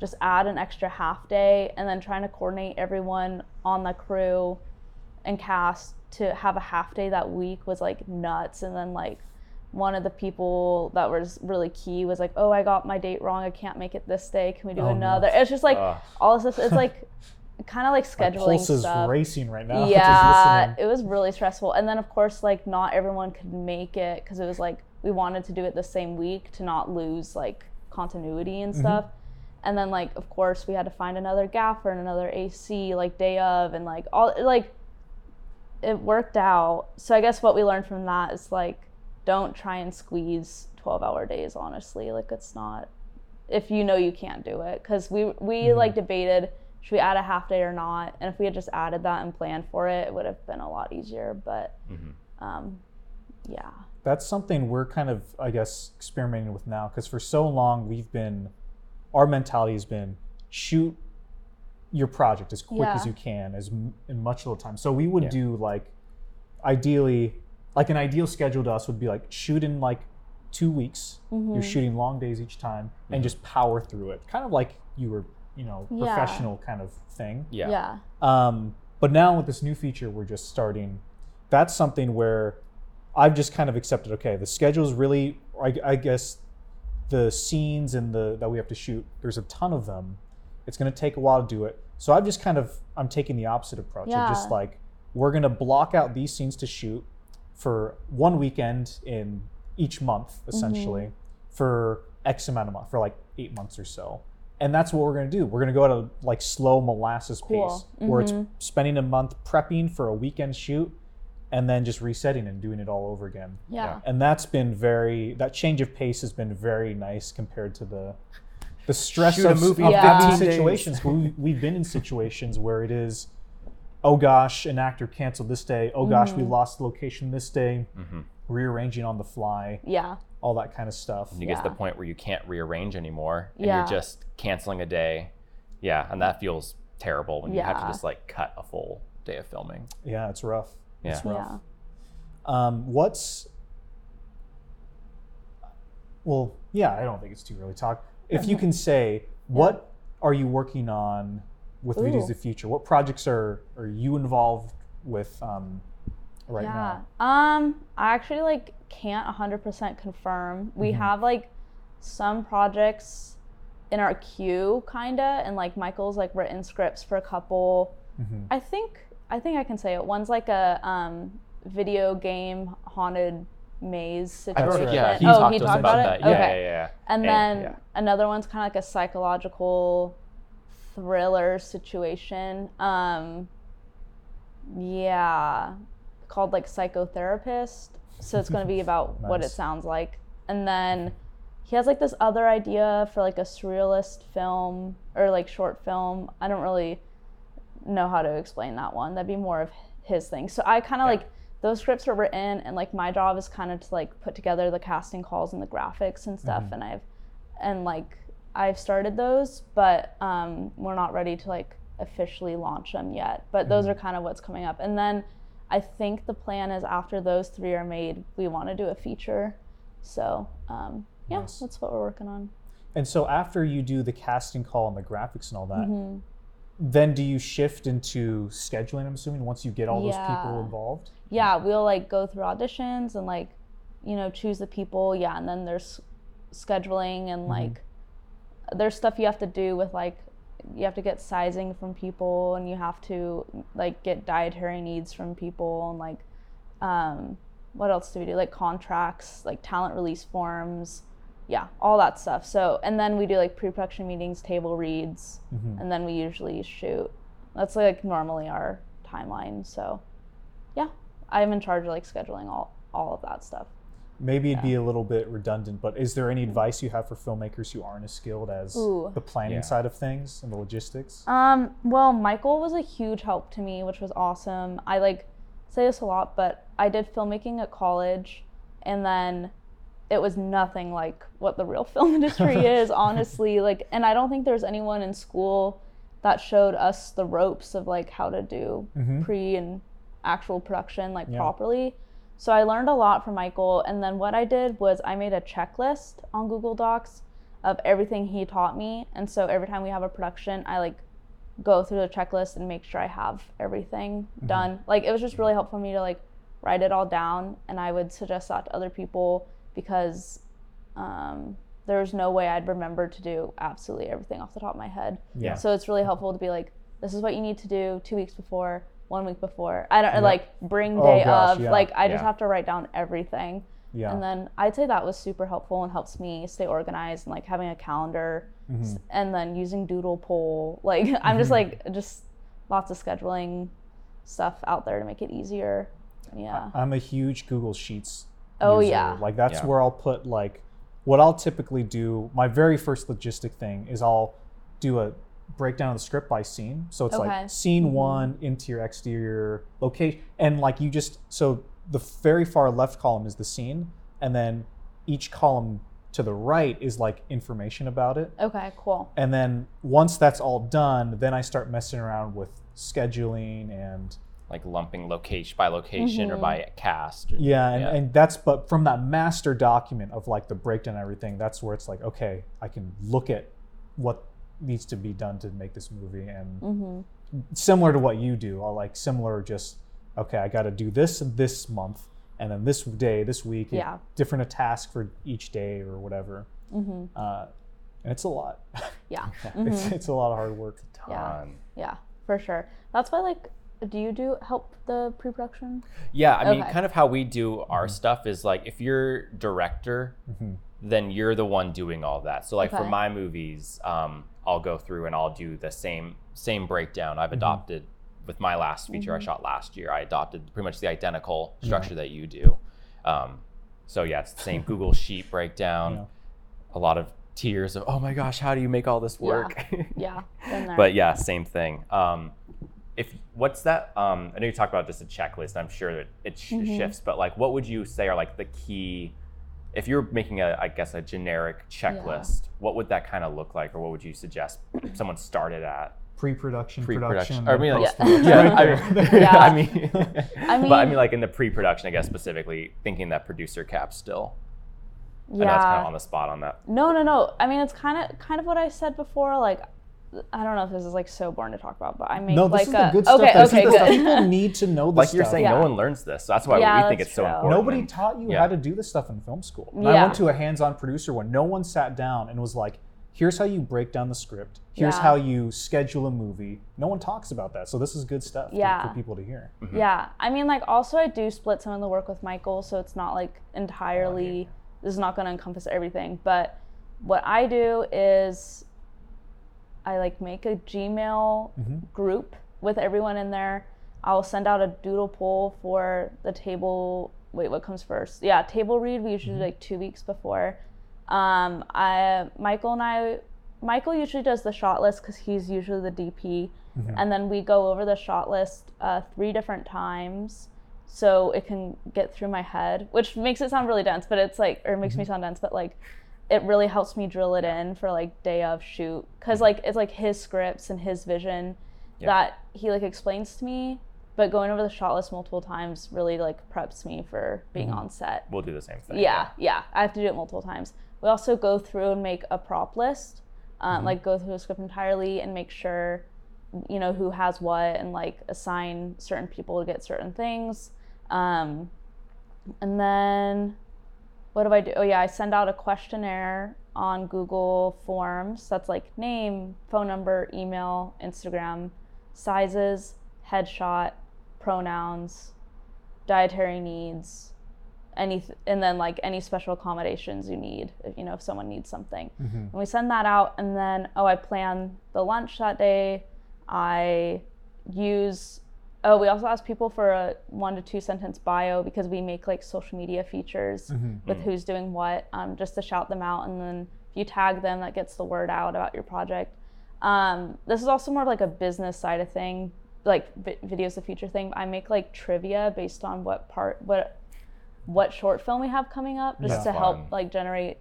C: just add an extra half day and then trying to coordinate everyone on the crew and cast to have a half day that week was like nuts. And then like one of the people that was really key was like, "Oh, I got my date wrong. I can't make it this day. Can we do
A: Oh, no.
C: another?" It's just like
D: Ugh.
C: all this. It's like kind of like
A: My
C: scheduling
A: pulse is
C: stuff.
A: racing right now.
C: Yeah, it was really stressful. And then of course, like not everyone could make it because it was like we wanted to do it the same week to not lose like continuity and mm-hmm. stuff. And then like of course we had to find another gaffer and another AC like day of and like all like it worked out. So I guess what we learned from that is like don't try and squeeze 12 hour days honestly. Like it's not if you know you can't do it cuz we we like debated should we add a half day or not? And if we had just added that and planned for it, it would have been a lot easier. But um, yeah,
A: that's something we're kind of i guess experimenting with now because for so long we've been our mentality has been shoot your project as quick as you can as m- in much little time so we would
D: Yeah.
A: do like ideally like an ideal schedule to us would be like shoot in like two weeks
C: Mm-hmm.
A: you're shooting long days each time and just power through it kind of like you were you know
C: Yeah.
A: professional kind of thing
D: Yeah.
C: yeah,
A: um, but now with this new feature we're just starting, that's something where I've just kind of accepted. Okay, the schedule is really, I, I guess, the scenes and the that we have to shoot. There's a ton of them. It's going to take a while to do it. So I've just kind of I'm taking the opposite approach. of just like we're going to block out these scenes to shoot for one weekend in each month, mm-hmm. essentially, for X amount of month for like eight months or so. And that's what we're gonna do. We're gonna go at a like slow molasses
C: Cool.
A: pace, where it's mm-hmm. spending a month prepping for a weekend shoot, and then just resetting and doing it all over again.
C: yeah,
A: And that's been very that change of pace has been very nice compared to the the stress
D: Shoot a
A: of,
D: movie
A: of
C: in
A: being in
D: 15
A: situations. we, we've been in situations where it is, oh gosh, an actor canceled this day. Oh gosh, we mm-hmm. lost the location this day. Mm-hmm. Rearranging on the fly,
C: yeah,
A: all that kind of stuff.
D: You get to the point where you can't rearrange anymore, and
C: Yeah.
D: you're just canceling a day. Yeah, and that feels terrible when you have to just like cut a full day of filming.
A: Yeah, it's rough. It's
D: Yeah.
A: rough.
C: yeah.
A: Um, what's well, yeah, I don't think it's too early to talk. If you can say, what are you working on with Video
C: is
A: the Future? What projects are are you involved with um, right
C: yeah.
A: now?
C: Um, I actually like can't 100% confirm. We have like some projects in our queue kinda and like Michael's like written scripts for a couple. I think I think I can say it. One's like a um video game haunted maze situation.
A: right.
D: Yeah, he
C: oh,
D: talked
C: he
D: to
C: talked
D: about,
C: about,
D: that.
C: it.
D: Yeah,
C: okay.
D: yeah, yeah.
C: And
D: And-
C: then
D: yeah.
C: another one's kind of like a psychological thriller situation. Um, yeah, called like psychotherapist. So it's going to be about what it sounds like. And then he has like this other idea for like a surrealist film or like short film. I don't really know how to explain that one. That'd be more of his thing. So I kind of
D: Yeah.
C: like those scripts are written and like my job is kind of to like put together the casting calls and the graphics and stuff and I've and like I've started those but um we're not ready to like officially launch them yet. But those are kind of what's coming up. And then I think the plan is after those three are made, we want to do a feature. So, um yeah,
A: Nice.
C: that's what we're working on.
A: And so after you do the casting call and the graphics and all that,
C: Mm-hmm.
A: Then do you shift into scheduling? I'm assuming once you get all those people involved.
C: yeah, we'll like go through auditions and like, you know, choose the people. Yeah, and then there's scheduling and like, there's stuff you have to do with like, you have to get sizing from people and you have to like get dietary needs from people and like, um, what else do we do? Like contracts, like talent release forms, yeah, all that stuff. So, and then we do like pre-production meetings, table reads, and then we usually shoot. That's like normally our timeline. So, yeah, I'm in charge of like scheduling all all of that stuff.
A: Maybe it'd be a little bit redundant, but is there any advice you have for filmmakers who aren't as skilled as
C: Ooh.
A: the planning
D: Yeah.
A: side of things and the logistics?
C: Um, well, Michael was a huge help to me, which was awesome. I like say this a lot, but I did filmmaking at college and then it was nothing like what the real film industry is, honestly. Like and I don't think there's anyone in school that showed us the ropes of like how to do mm-hmm. pre and actual production like
A: Yeah.
C: properly. So I learned a lot from Michael and then what I did was I made a checklist on Google Docs of everything he taught me. And so every time we have a production, I like go through the checklist and make sure I have everything mm-hmm. done. Like it was just really helpful for me to like write it all down and I would suggest that to other people because um, there's no way I'd remember to do absolutely everything off the top of my head.
A: Yeah.
C: So it's really helpful to be like, this is what you need to do two weeks before, one week before. I don't like bring
A: Oh,
C: day
A: gosh,
C: of.
A: yeah.
C: Like I just
D: Yeah.
C: have to write down everything.
A: Yeah.
C: And then I'd say that was super helpful and helps me stay organized and like having a calendar
A: Mm-hmm.
C: and then using Doodle Poll. Like I'm just like just lots of scheduling stuff out there to make it easier. Yeah.
A: I'm a huge Google Sheets.
C: Oh,
A: user.
C: yeah.
A: Like that's
D: Yeah.
A: where I'll put like what I'll typically do. My very first logistic thing is I'll do a breakdown of the script by scene. So it's
C: Okay.
A: like scene mm-hmm. one, interior, exterior, location, and like you just so the very far left column is the scene, and then each column to the right is like information about it.
C: Okay, cool.
A: And then once that's all done, then I start messing around with scheduling and
D: like lumping location by location or by cast. or-
A: Yeah, and, and that's but from that master document of like the breakdown and everything, that's where it's like, okay, I can look at what needs to be done to make this movie and
C: Mm-hmm.
A: similar to what you do, I'll like similar just okay, I gotta do this this month and then this day, this week,
C: Yeah.
A: different a task for each day or whatever.
C: Mm-hmm.
A: Uh, and it's a lot.
C: Yeah.
A: it's, it's a lot of hard work.
C: Yeah.
D: Ton.
C: Yeah, for sure. That's why like do you do help the pre-production?
D: Yeah, I mean,
C: Okay.
D: kind of how we do our stuff is like if you're director, then you're the one doing all that. So like for my movies, um, I'll go through and I'll do the same same breakdown. I've adopted with my last feature I shot last year. I adopted pretty much the identical structure that you do. Um, so yeah, it's the same Google Sheet breakdown.
A: Yeah.
D: A lot of tears of oh my gosh, how do you make all this work?
C: Yeah, been there.
D: but yeah, same thing. Um, if what's that? Um, I know you talked about just a checklist. I'm sure that it sh-
C: Mm-hmm.
D: shifts, but like, what would you say are like the key? If you're making a, I guess, a generic checklist, what would that kind of look like, or what would you suggest someone started at?
A: Pre-production,
D: Pre-production,
A: production,
D: or I mean, like,
A: post-production.
D: yeah, I,
C: Yeah.
D: I mean,
C: I
D: but I
C: mean-
D: mean, like in the pre-production, I guess specifically thinking that producer cap still. I know
C: yeah.
D: it's kind of on the spot on that.
C: No, no, no. I mean, it's kind of kind of what I said before. Like, I don't know if this is like so boring to talk about, but I make
A: No, this
C: like
A: is the
C: a
A: good stuff.
C: okay,
A: This is
C: okay,
A: the stuff.
C: good.
A: People need to know this
D: Like you're
A: stuff.
D: saying,
C: Yeah.
D: no one learns this, so that's why
C: Yeah,
D: we think
C: that's
D: it's so
C: true.
D: important.
A: Nobody
D: and-
A: taught you
D: Yeah.
A: how to do this stuff in film school. And I
C: Yeah.
A: went to a hands-on producer when no one sat down and was like, "Here's how you break down the script. Here's
C: Yeah.
A: how you schedule a movie." No one talks about that, so this is good stuff to-
C: Yeah.
A: for people to hear. Mm-hmm.
C: Yeah, I mean, like also I do split some of the work with Michael, so it's not like oh, entirely. This is not going to encompass everything, but what I do is I like make a Gmail group with everyone in there. I'll send out a doodle poll for the table. Wait, what comes first? Yeah, table read. We usually do like two weeks before. Um, I Michael and I, Michael usually does the shot list because he's usually the DP, and then we go over the shot list uh, three different times so it can get through my head, which makes it sound really dense, but it's like, or makes me sound dense, but like, it really helps me drill it in for like day of shoot, because like it's like his scripts and his vision that he like explains to me, but going over the shot list multiple times really like preps me for being on set.
D: We'll do the same thing.
C: Yeah, yeah, I have to do it multiple times. we also go through and make a prop list, um,
A: Mm-hmm.
C: like go through the script entirely and make sure, you know, who has what and like assign certain people to get certain things. Um, and then what do I do? Oh yeah, I send out a questionnaire on Google Forms. That's like name, phone number, email, Instagram, sizes, headshot, pronouns, dietary needs, any and then like any special accommodations you need if you know if someone needs something. Mm-hmm. And we send that out and then oh I plan the lunch that day. I use oh we also ask people for a one to two sentence bio because we make like social media features with who's doing what um, just to shout them out. And then if you tag them that gets the word out about your project. Um, this is also more like a business side of thing like vi- Video is the Future thing. I make like trivia based on what part what what short film we have coming up just
A: That's
C: to help like generate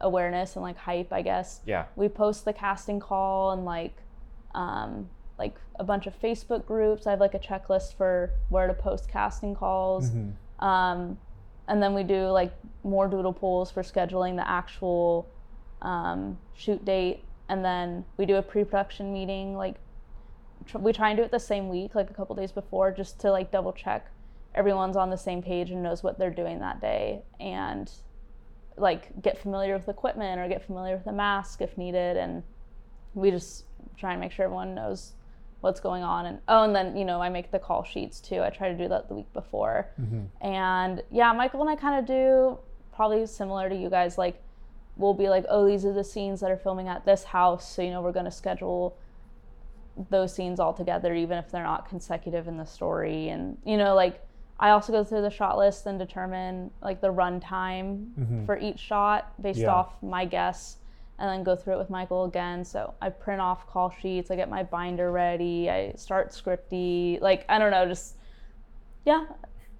C: awareness and like hype i guess.
D: Yeah.
C: we post the casting call and like um, like a bunch of facebook groups. I have like a checklist for where to post casting calls. Um, and then we do like more doodle pools for scheduling the actual um, shoot date. And then we do a pre-production meeting like tr- we try and do it the same week like a couple days before just to like double check everyone's on the same page and knows what they're doing that day. And like get familiar with equipment or get familiar with the mask if needed. And we just try and make sure everyone knows what's going on. And oh and then you know i make the call sheets too. I try to do that the week before. Mm-hmm. And yeah michael and i kind of do probably similar to you guys. Like we'll be like oh these are the scenes that are filming at this house. So you know we're going to schedule those scenes all together even if they're not consecutive in the story. And you know like i also go through the shot list and determine like the run time mm-hmm. for each shot based
A: Yeah.
C: off my guess and then go through it with michael again so i print off call sheets i get my binder ready i start scripty like i don't know just yeah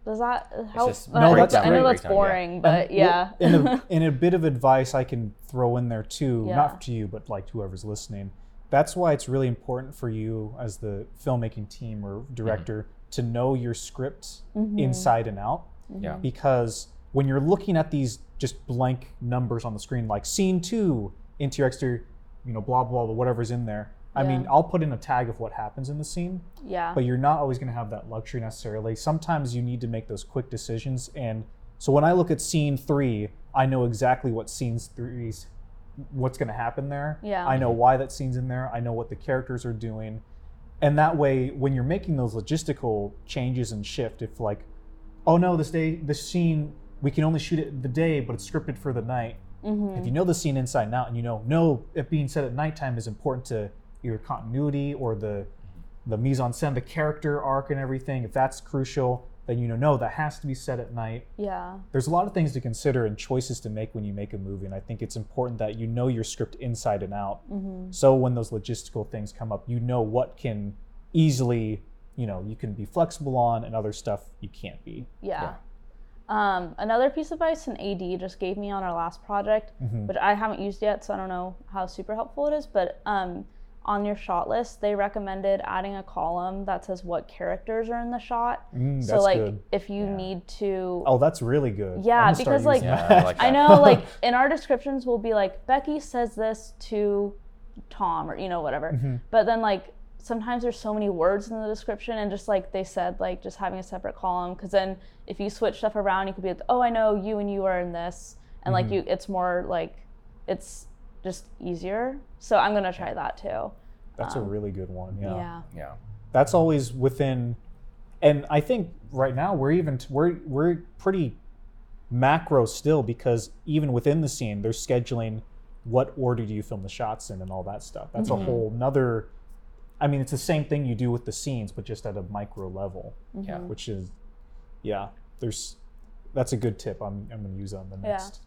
C: does that help
D: just
C: Uh,
A: No, that's
C: i know
A: great.
C: that's
D: Breakdown, yeah.
C: boring but yeah
A: Well, and, a, and a bit of advice I can throw in there too,
C: Yeah.
A: not to you, but like whoever's listening. That's why it's really important for you as the filmmaking team or director to know your script
C: Mm-hmm.
A: inside and out.
D: Yeah.
A: Because when you're looking at these just blank numbers on the screen, like scene two, interior, exterior, you know, blah, blah, blah, whatever's in there. I mean, I'll put in a tag of what happens in the scene,
C: yeah
A: but you're not always going to have that luxury necessarily. Sometimes you need to make those quick decisions. And so when I look at scene three, I know exactly what scenes three's what's going to happen there.
C: Yeah.
A: I know why that scene's in there. I know what the characters are doing. And that way, when you're making those logistical changes and shift, if like, oh no, this day, this scene, we can only shoot it the day, but it's scripted for the night.
C: Mm-hmm.
A: If you know the scene inside and out, and you know, no, it being said at nighttime is important to your continuity or the the mise en scène, the character arc and everything. If that's crucial, then you know, no, that has to be set at night.
C: yeah
A: There's a lot of things to consider and choices to make when you make a movie, and I think it's important that you know your script inside and out. So when those logistical things come up, you know what can easily, you know, you can be flexible on, and other stuff you can't be.
C: Yeah. Um, another piece of advice an AD just gave me on our last project,
A: Mm-hmm.
C: which I haven't used yet, so I don't know how super helpful it is. But um, on your shot list, they recommended adding a column that says what characters are in the shot.
A: Mm,
C: so like
A: good.
C: if you
A: Yeah.
C: need to
A: Oh, that's really good.
C: Yeah,
A: I'm gonna start
C: because, like-
D: Yeah. I like
C: I know, like in our descriptions, we'll be like Becky says this to Tom, or you know whatever.
A: Mm-hmm.
C: But then like sometimes there's so many words in the description, and just like they said, like just having a separate column, because then if you switch stuff around, you could be like, oh, I know you and you are in this, and like
A: Mm-hmm.
C: you, it's more like it's just easier. So I'm gonna try that too.
A: That's a really good one.
C: Um, Yeah.
D: Yeah.
A: that's always within and i think right now we're even we're we're pretty macro still because even within the scene they're scheduling what order do you film the shots in and all that stuff that's a whole nother i mean it's the same thing you do with the scenes but just at a micro level
D: Yeah. Mm-hmm.
A: which is yeah there's that's a good tip i'm, I'm going to use on the
C: Yeah.
A: next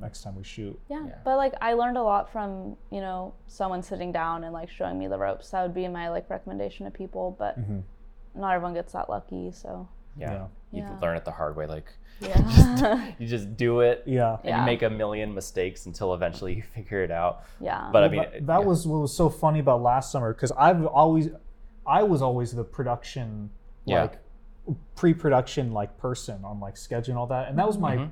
A: next time we shoot
C: Yeah,
D: Yeah.
C: but like I learned a lot from you know someone sitting down and like showing me the ropes. That would be my like recommendation to people, but mm-hmm. not everyone gets that lucky. So
D: Yeah.
A: Yeah.
D: You
C: Yeah.
D: learn it the hard way. Like
C: yeah,
D: you just do it.
A: yeah
D: And
C: Yeah.
D: you make a million mistakes until eventually you figure it out.
C: yeah,
D: But I mean,
A: that, that
D: yeah.
A: was what was so funny about last summer because I've always, I was always the production,
D: Yeah.
A: like pre-production like person on like schedule and all that, and that was my,
D: Mm-hmm.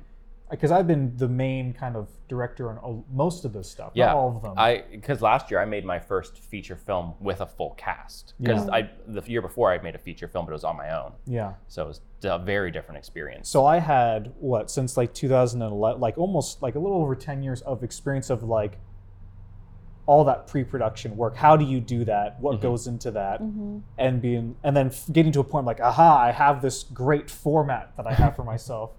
A: Because I've been the main kind of director on most of this stuff,
D: Yeah,
A: not all of them.
D: I because last year I made my first feature film with a full cast. Because
A: Yeah.
D: I the year before I made a feature film, but it was on my own,
A: yeah.
D: so it was a very different experience.
A: So I had what since like 2011, like almost like a little over 10 years of experience of like all that pre-production work. How do you do that? What
D: Mhm.
A: goes into that?
C: Mm-hmm.
A: And being and then getting to a point like, aha, I have this great format that I have for myself.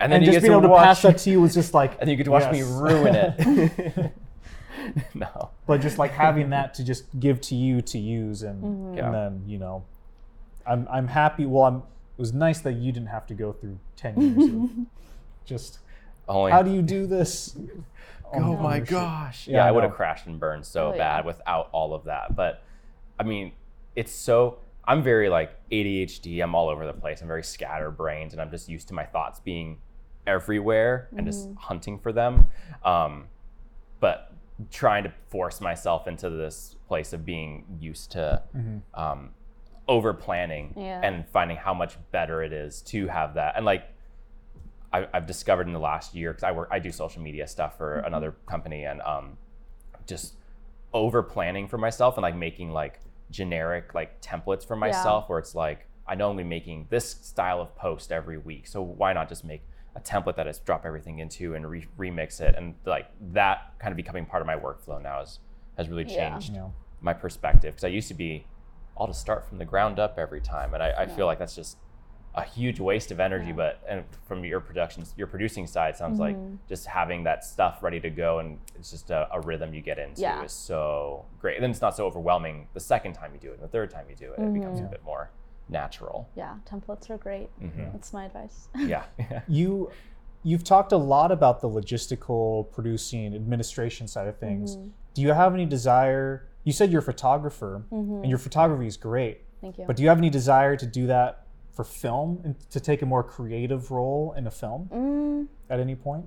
D: And
A: and
D: then you
A: just
D: get
A: being
D: to
A: able to pass that to you was just like,
D: and you get to watch me ruin it. no.
A: but just like having that to just give to you to use and
C: Mhm.
D: Yeah.
A: and then you know i'm i'm happy well i'm it was nice that you didn't have to go through 10 years of just
D: Only.
A: how do you do this
D: oh my gosh.
A: Yeah,
D: Yeah,
A: I
D: I would have crashed and burned so
C: Oh, yeah.
D: bad without all of that. But I mean, it's so I'm very like ADHD. I'm all over the place. I'm very scatterbrained, and I'm just used to my thoughts being everywhere and just
C: Mm-hmm.
D: hunting for them. Um, but trying to force myself into this place of being used to
A: Mm-hmm.
D: um, over planning
C: Yeah.
D: and finding how much better it is to have that. And like I, I've discovered in the last year because I work, I do social media stuff for
C: Mm-hmm.
D: another company, and um, just over planning for myself and like making like generic like templates for myself where it's like I know I'm gonna be making this style of post every week, so why not just make a template that I just drop everything into and re- remix it? And like that kind of becoming part of my workflow now is, has really changed
A: you know
D: my perspective because I used to be I'll just start from the ground up every time, and I, I feel like that's just a huge waste of energy.
C: Yeah.
D: But and from your productions, your producing side sounds
C: Mhm.
D: like just having that stuff ready to go, and it's just a, a rhythm you get into
C: Yeah.
D: is so great. And then it's not so overwhelming the second time you do it, and the third time you do it, it becomes a
C: Mhm.
D: bit more natural.
C: Yeah, templates are great.
D: Mhm.
C: That's my advice.
D: Yeah,
A: you you've talked a lot about the logistical producing administration side of things
C: Mhm.
A: do you have any desire you said you're a photographer and your photography is great
C: Thank you.
A: but do you have any desire to do that for film and to take a more creative role in a film
C: Mm,
A: at any point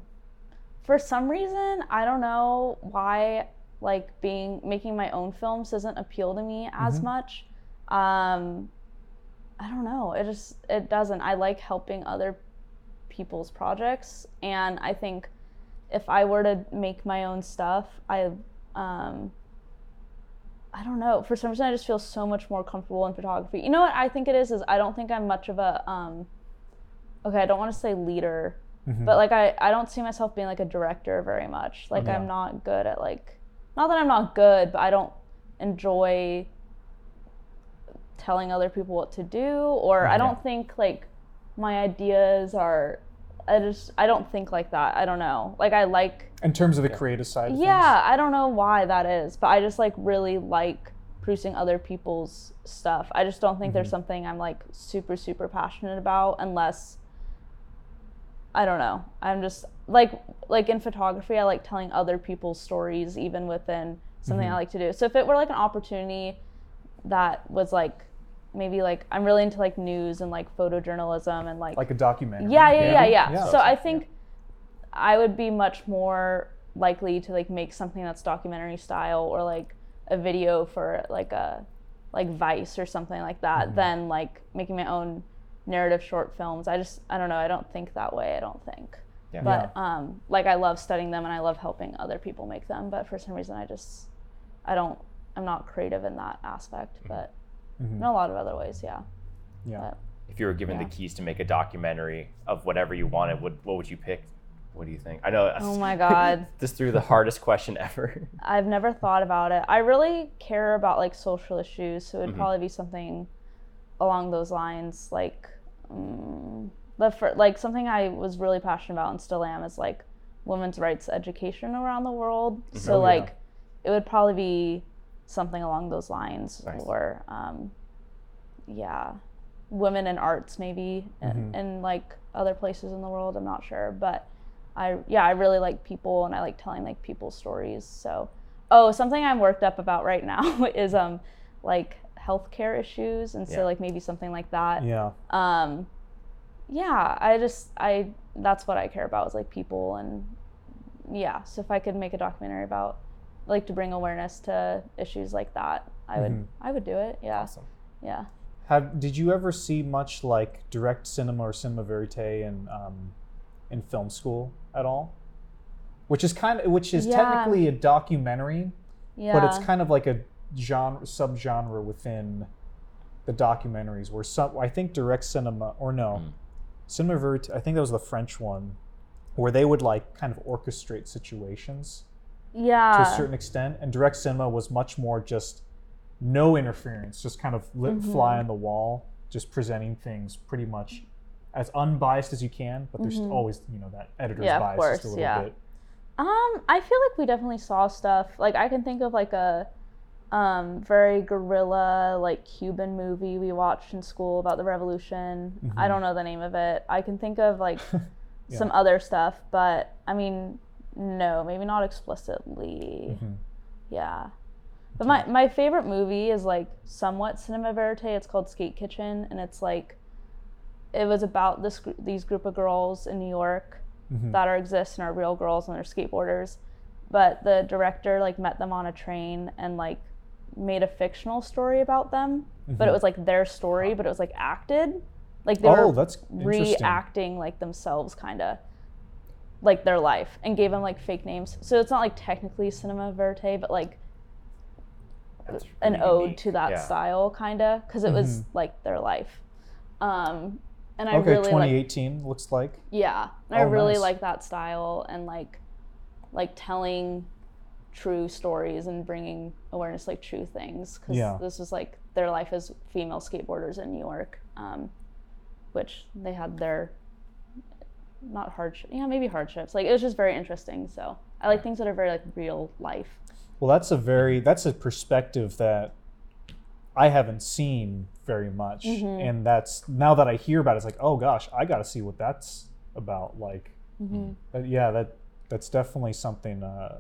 C: for some reason, I don't know why like being making my own films doesn't appeal to me as
A: Mhm.
C: much. Um, I don't know. It just it doesn't. I like helping other people's projects, and I think if I were to make my own stuff, I um, I don't know. For some reason, I just feel so much more comfortable in photography. You know what I think it is? Is I don't think I'm much of a um, okay. I don't want to say leader,
A: Mhm.
C: but like I I don't see myself being like a director very much. Like
A: Yeah.
C: I'm not good at like not that I'm not good, but I don't enjoy telling other people what to do or I don't think like my ideas are I just I don't think like that. I don't know. Like I like
A: in terms of the creative side of
C: yeah, I don't know why that is, but I just like really like producing other people's stuff. I just don't think there's mm-hmm. something I'm like super super passionate about unless I don't know. I'm just like like in photography, I like telling other people's stories even within something I mm-hmm. like to do. So if it were like an opportunity that was like maybe like I'm really into like news and like photojournalism and like
A: like a documentary
C: yeah, yeah, yeah, yeah.
A: Yeah.
C: So I think I would be much more likely to like make something that's documentary style or like a video for like a like Vice or something like that
A: Mm-hmm.
C: than like making my own narrative short films. I just I don't know. I don't think that way. I don't think.
D: Yeah.
C: But um, like I love studying them and I love helping other people make them. But for some reason, I just I don't. I'm not creative in that aspect. But
A: Mhm.
C: in a lot of other ways, yeah.
A: yeah
C: But
D: if you were given
C: Yeah.
D: the keys to make a documentary of whatever you wanted, what what would you pick? What do you think? I know.
C: Oh my God.
D: this threw the hardest question ever.
C: I've never thought about it. I really care about like social issues, so it would
D: Mhm.
C: probably be something along those lines. Like, um, the fir- like something I was really passionate about and still am is like women's rights education around the world. So
A: Oh, yeah.
C: like, it would probably be something along those lines,
D: Nice.
C: or um, yeah, women in arts maybe, in,
A: Mhm.
C: in like other places in the world. I'm not sure, but I yeah, I really like people and I like telling like people's stories. So, oh, something I'm worked up about right now is um like healthcare issues, and so
D: Yeah.
C: like maybe something like that.
A: yeah
C: Um, yeah, I just I that's what I care about is like people and yeah. So if I could make a documentary about like to bring awareness to issues like that, I would
A: Mhm.
C: I would do it. Yeah,
D: Awesome.
C: yeah.
A: Have did you ever see much like direct cinema or cinema verite in um, in film school at all? Which is kind of which is
C: Yeah.
A: technically a documentary,
C: Yeah.
A: but it's kind of like a genre subgenre within the documentaries where some I think direct cinema or no
D: Mm.
A: cinema verite I think that was the French one where they would like kind of orchestrate situations
C: yeah.
A: to a certain extent and direct cinema was much more just no interference just kind of lit
C: Mm-hmm.
A: fly on the wall just presenting things pretty much as unbiased as you can but there's always you know that editor's
C: Mm-hmm. Yeah,
A: bias just a
C: course,
A: little
C: yeah.
A: bit
C: Um, I feel like we definitely saw stuff. Like I can think of like a um very guerrilla like Cuban movie we watched in school about the revolution. I don't know the name of it. I can think of like some other stuff, but I mean, no, maybe not explicitly. Mm-hmm. Yeah. But my, my favorite movie is like somewhat cinema verite. It's called Skate Kitchen, and it's like it was about this these group of girls in New York mm-hmm. that are exist and are real girls and they're skateboarders. But the director like met them on a train and like made a fictional story about them. But it mm-hmm. was like their story, but it was like acted. Like they
A: oh
C: were
A: that's
C: reacting like themselves kind of like their life and gave them like fake names so it's not like technically cinema verite but like
D: That's
C: an
D: pretty
C: ode
D: unique.
C: to that
D: Yeah.
C: style kind of because it was like their life um and i
A: okay
C: really like
A: 2018 looks like
C: yeah and i
A: Oh,
C: really
A: nice.
C: like that style and like like telling true stories and bringing awareness like true things because
A: Yeah.
C: this was like their life as female skateboarders in new york um, which they had their not hardship yeah maybe hardships. Like it was just very interesting so i like things that are very like real life.
A: Well that's a very that's a perspective that i haven't seen very much.
C: Mm-hmm.
A: and that's now that i hear about it it's like oh gosh i gotta see what that's about like
C: Mm-hmm.
A: uh, yeah that that's definitely something uh,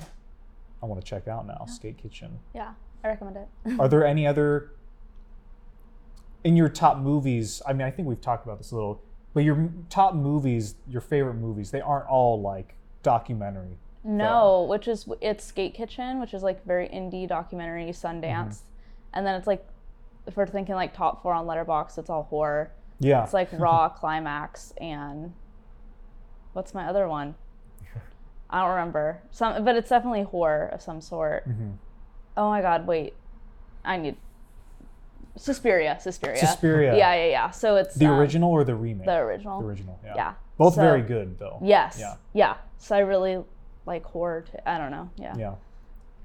A: i want to check out now skate kitchen.
C: Yeah i recommend it.
A: Are there any other in your top movies i mean i think we've talked about this a little but your top movies your favorite movies they aren't all like documentary
C: No, which is it's Skate Kitchen, which is like very indie documentary Sundance, mm-hmm. and then it's like if we're thinking like top four on Letterboxd, it's all horror.
A: yeah
C: It's like Raw, Climax, and what's my other one? I don't remember. Some, but it's definitely horror of some sort. Mm-hmm. Oh my God! Wait, I need Suspiria. Suspiria.
A: Suspiria.
C: Yeah, yeah, yeah. So it's
A: the
C: um,
A: original or the remake
C: The original.
A: the original yeah,
C: Yeah.
A: both
C: So-
A: very good though
C: Yes.
A: Yeah.
C: Yeah. So I really like horror. Too. I don't know. Yeah.
A: yeah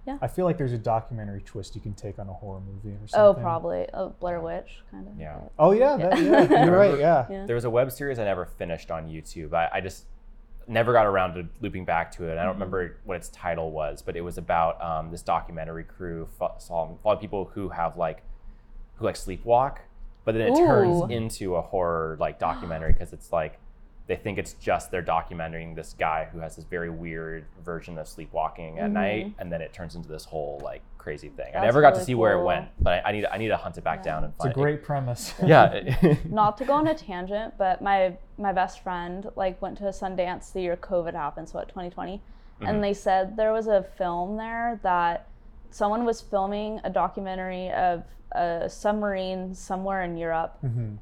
C: Yeah.
A: i feel like there's a documentary twist you can take on a horror movie or something.
C: Oh,
A: something
C: probably. Oh, Blair Witch, kind of.
D: Yeah.
A: oh yeah, that, yeah you're right yeah
C: Yeah.
D: There was a web series I never finished on YouTube. I, I just never got around to looping back to it. I don't
C: Mm-hmm.
D: remember what its title was, but it was about um, this documentary crew fo- following following people who have like who like sleepwalk, but then it
C: Ooh.
D: turns into a horror like documentary because it's like they think it's just they're documenting this guy who has this very weird version of sleepwalking at night, and then it turns into this whole like crazy thing. I
C: Mm-hmm.
D: Never got to
C: really
D: see where it went, but I, I need I need to hunt it back down and
A: it's a
D: find
A: great premise.
D: Yeah.
C: Not to go on a tangent, but my my best friend like went to a Sundance the year COVID happened, so what 2020,
D: Mm-hmm.
C: and they said there was a film there that someone was filming a documentary of a submarine somewhere in Europe,
A: Mm-hmm.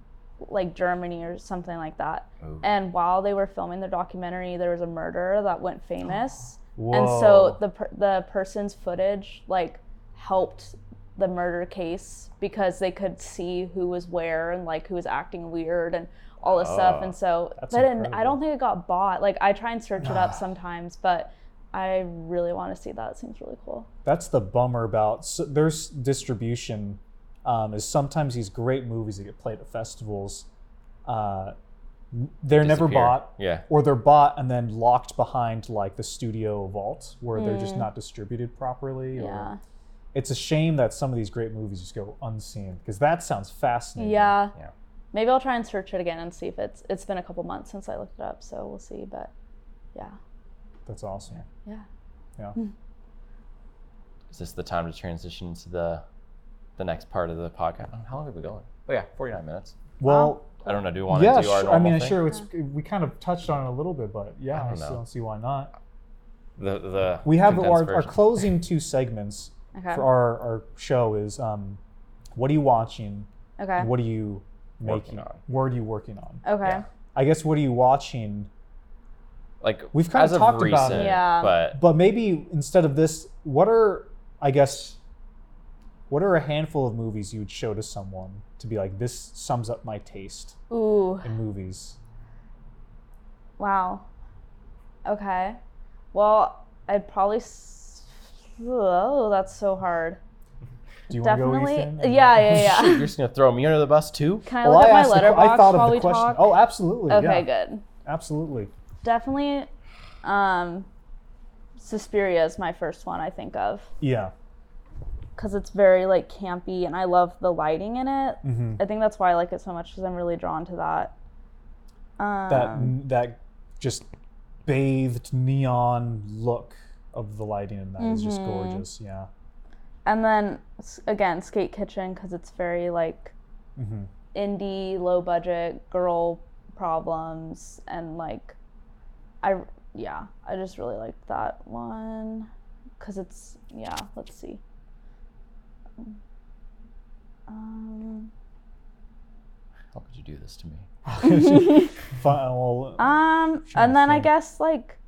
C: like Germany or something like that.
D: Ooh.
C: And while they were filming the documentary, there was a murder that went famous.
A: Whoa.
C: and so the per- the person's footage like helped the murder case because they could see who was where and like who was acting weird and all this stuff
D: Oh,
C: and so but I don't think it got bought like I try and search it up sometimes but I really want to see that it seems really cool
A: that's the bummer about so there's distribution um, is sometimes these great movies that get played at festivals uh, they're never bought
D: Yeah.
A: or they're bought and then locked behind like the studio vault where they're just not distributed properly
C: Mm. yeah
A: or it's a shame that some of these great movies just go unseen because that sounds fascinating
C: yeah
D: Yeah.
C: maybe I'll try and search it again and see if it's it's been a couple months since I looked it up so we'll see but yeah
A: that's awesome
C: yeah
A: yeah
D: Is this the time to transition to the the next part of the podcast? How long have we going? Oh yeah, forty nine minutes.
A: well
D: I don't know. Do you want to
A: yeah
D: do our
A: sure. i mean
D: thing?
A: sure it's we kind of touched on it a little bit but yeah
D: I
A: i,
D: don't
A: still don't see why not
D: The the
A: we have
D: condensed
A: our, our closing two segments
C: okay
A: for our, our show is um, what are you watching?
C: okay
A: What are you
D: Working
A: making?
D: on.
A: What are you working on?
C: okay
D: Yeah.
A: I guess what are you watching?
D: Like
A: We've kinda
D: as of
A: talked about
D: recent,
C: it. Yeah.
D: but
A: But maybe instead of this, what are I guess what are a handful of movies you would show to someone to be like this sums up my taste
C: Ooh,
A: in movies?
C: wow. Okay. Well, I'd probably. S- oh, that's so hard.
A: Do you want to go
C: Definitely. Yeah, yeah, yeah.
D: you're just gonna throw me under the bus too.
C: Can I
A: Well,
C: look
A: I
C: at my
A: asked the
C: Letterboxd
A: I thought of the question.
C: talk?
A: Oh, absolutely.
C: okay,
A: yeah.
C: good.
A: Absolutely.
C: Definitely, um, Suspiria is my first one I think of
A: Yeah.
C: because it's very like campy and I love the lighting in it.
A: hmm
C: I think that's why I like it so much because I'm really drawn to that. Um,
A: That that just bathed neon look of the lighting in that is just
C: Mm-hmm.
A: gorgeous. Yeah.
C: and then again, Skate Kitchen because it's very like
A: hmm
C: indie, low budget girl problems and like I yeah, I just really like that one cuz it's yeah, let's see. Um
D: How could you do this to me?
A: Fine,
C: um and then I guess like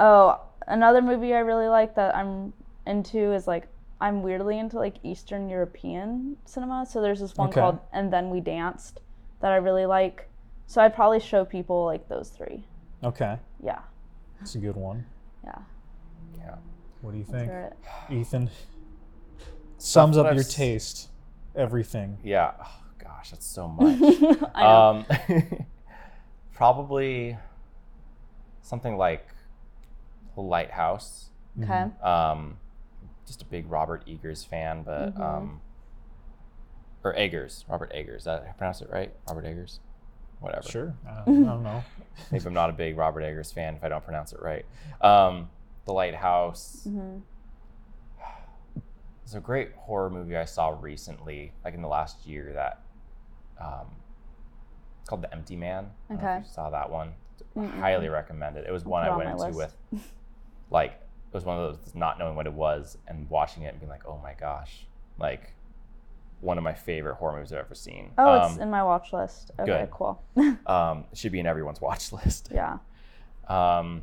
C: oh, another movie I really like that I'm into is like I'm weirdly into like Eastern European cinema. So there's this one
A: Okay.
C: called And Then We Danced that I really like. So I'd probably show people like those three.
A: okay,
C: Yeah.
A: it's a good one.
C: Yeah.
D: Yeah.
A: What do you think. Ethan? Sums up
D: I've
A: your
D: s-
A: taste, everything.
D: Yeah. Oh, gosh, that's so much. Um, probably something like The Lighthouse.
C: okay.
D: Um, just a big Robert Eggers fan, but
C: Mhm.
D: um, or Eggers, Robert Eggers. Did I pronounce it right? Robert Eggers. Whatever.
A: Sure. I don't, I don't know.
D: Maybe I'm not a big Robert Eggers fan if I don't pronounce it right. Um, the Lighthouse.
C: hmm
D: There's a great horror movie I saw recently, like in the last year, that um, it's called The Empty Man. I don't know if
C: Okay.
D: you saw that one.
C: Mm-mm.
D: Highly recommend it. It was one
C: put
D: I went
C: my
D: into
C: list.
D: with, like, it was one of those not knowing what it was and watching it and being like, oh my gosh, like one of my favorite horror movies I've ever seen.
C: Oh, it's
D: um,
C: in my watch list. Okay,
D: good.
C: cool.
D: um, it should be in everyone's watch list.
C: yeah.
D: Um,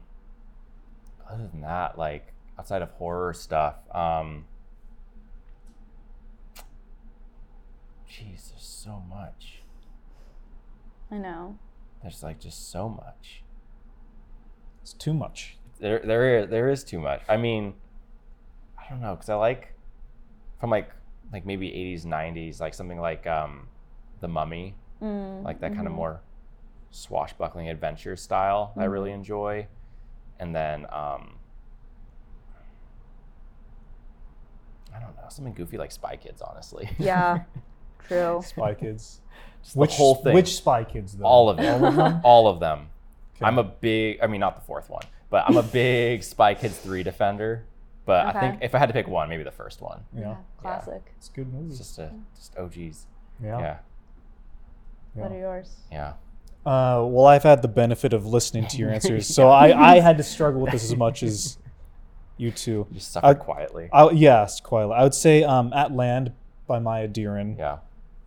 D: other than that, like outside of horror stuff, um, geez, there's so much.
C: I know.
D: There's like just so much.
A: It's too much.
D: There, there is, there is too much. I mean, I don't know, cause I like from like, like maybe 80s, 90s, like something like um, The Mummy,
C: Mm,
D: like that kind of more swashbuckling adventure style I really
C: Mm-hmm.
D: enjoy. And then um I don't know, something goofy like Spy Kids, honestly.
C: Yeah. True.
A: Spy Kids.
D: Just
A: which
D: the whole thing.
A: Which Spy Kids though?
D: all of them.
A: All of them.
D: all of them.
A: Okay.
D: I'm a big I mean not the fourth one, but I'm a big Spy Kids 3 defender. But I think if I had to pick one, maybe the first one.
A: Yeah,
C: Classic.
A: it's a good movie.
D: It's just a just OGs.
A: yeah.
D: Yeah.
C: What are yours?
D: Yeah.
A: Uh, well, I've had the benefit of listening to your answers, so I, I had to struggle with this as much as you two.
D: Just suffer
A: I-
D: quietly.
A: I, yes, quietly. I would say um, At Land by Maya Deren
D: yeah.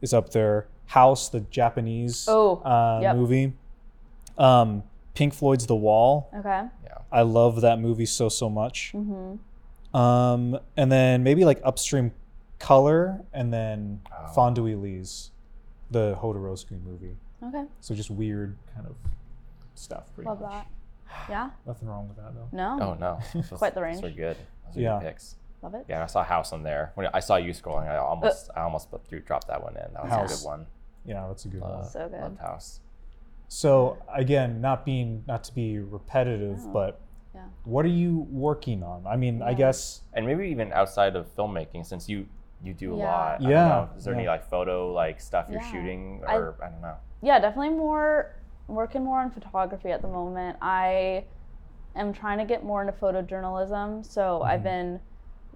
A: is up there. House, the Japanese
C: Oh,
A: uh,
C: yep.
A: movie. Um, Pink Floyd's The Wall.
C: Okay.
D: Yeah.
A: I love that movie so so much.
C: Mm-hmm.
A: Um, and then maybe like Upstream Color, and then
D: Oh.
A: Fando y Lis, the Jodorowsky movie.
C: Okay.
A: So just weird kind of stuff. Pretty
C: Love
A: much.
C: that. Yeah.
A: Nothing wrong with that though.
C: No.
D: Oh no. Those-
C: Quite the
D: Those are
C: range.
D: good. Those are
A: Yeah.
D: good picks.
C: Love it.
D: Yeah, and I saw House on there. When I saw you scrolling, I almost I almost threw dropped that one in. That was a good one.
A: Yeah, that's a good
D: Uh,
A: one.
C: So good.
D: Loved House.
A: So again, not being not to be repetitive,
C: No.
A: but
C: Yeah.
A: what are you working on? I mean, I guess
D: And maybe even outside of filmmaking, since you you do a
C: Yeah.
D: lot. I don't
A: Yeah,
D: know, Is there any like photo like stuff you're
C: Yeah.
D: shooting or I, don't know.
C: yeah, definitely more working more on photography at the moment. I am trying to get more into photojournalism, so mm-hmm. I've been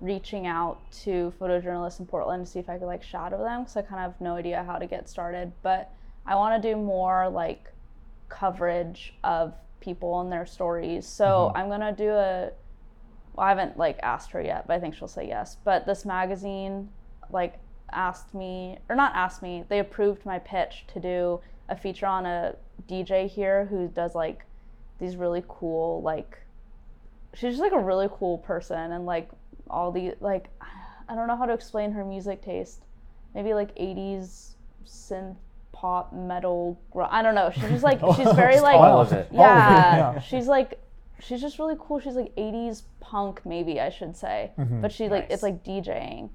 C: reaching out to photojournalists in Portland to see if I could like shadow them because I kind of have no idea how to get started. But I want to do more like coverage of people and their stories. So mm-hmm. I'm gonna do a. Well, I haven't like asked her yet, but I think she'll say yes. But this magazine, like, asked me or not asked me, they approved my pitch to do a feature on a DJ here who does like these really cool like she's just like a really cool person and like all the like I don't know how to explain her music taste. Maybe like 80s synth pop metal gr- I don't know. She's just like she's very like
D: all of it.
A: All of it,
C: yeah,
A: yeah.
C: she's like she's just really cool. She's like 80s punk maybe I should say.
A: Mm-hmm.
C: But she like
D: Nice.
C: it's like DJing.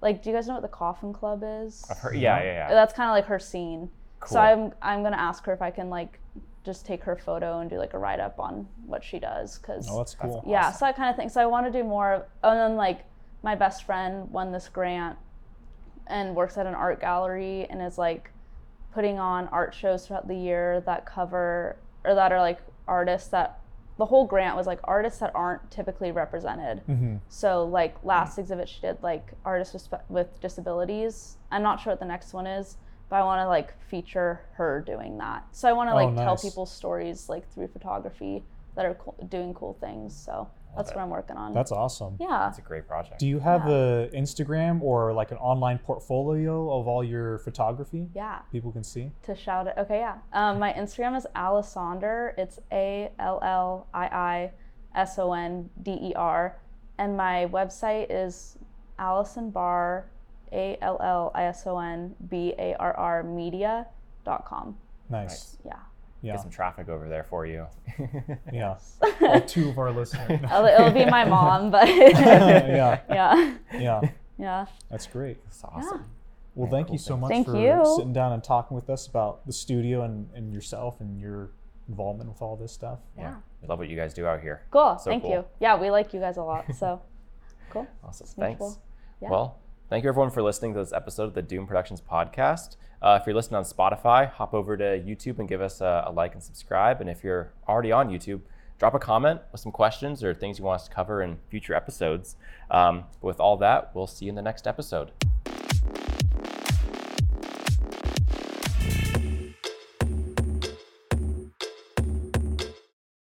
C: Like do you guys know what the Coffin Club is?
D: I've heard, yeah, yeah, yeah.
C: That's kind of like her scene.
D: Cool.
C: So I'm I'm gonna ask her if I can like just take her photo and do like a write up on what she does because
A: Oh, that's cool.
C: yeah, so that kind of thing. So I want to do more. Of, and then like my best friend won this grant and works at an art gallery and is like putting on art shows throughout the year that cover or that are like artists that the whole grant was like artists that aren't typically represented.
A: Mm-hmm.
C: So like last exhibit she did like artists with, with disabilities. I'm not sure what the next one is, but I want to like feature her doing that. So I want to
A: Oh,
C: like tell people stories like through photography that are cool, doing cool things. So that's
D: it.
C: what I'm working on.
A: That's awesome.
C: yeah.
D: It's a great project.
A: Do you have
C: Yeah.
A: a Instagram or like an online portfolio of all your photography
C: Yeah.
A: people can see?
C: To shout it. Okay, yeah. Um, my Instagram is Allisonder. It's A L L I I S O N D E R. And my website is Allison Barr, A L L I S O N B A R R media.com.
A: Nice.
D: Nice.
C: Yeah.
A: Yeah.
D: Get some traffic over there for you.
A: Yeah. All two of our listeners.
C: It'll, it'll be my mom, but
A: yeah.
C: yeah.
A: Yeah.
C: Yeah.
A: That's great.
D: That's awesome.
A: Well, thank you so much
C: Thank
A: for
C: you.
A: sitting down and talking with us about the studio and, and yourself and your involvement with all this stuff.
D: Yeah. We love what you guys do out here.
C: Cool.
D: So
C: Thank
D: cool.
C: you. Yeah, we like you guys a lot. So cool.
D: Awesome.
C: mutual.
D: Thanks.
C: Yeah.
D: Well, thank you everyone for listening to this episode of the Doomed Productions podcast. Uh, if you're listening on Spotify, hop over to YouTube and give us a, a like and subscribe. And if you're already on YouTube, drop a comment with some questions or things you want us to cover in future episodes. Um, with all that, we'll see you in the next episode.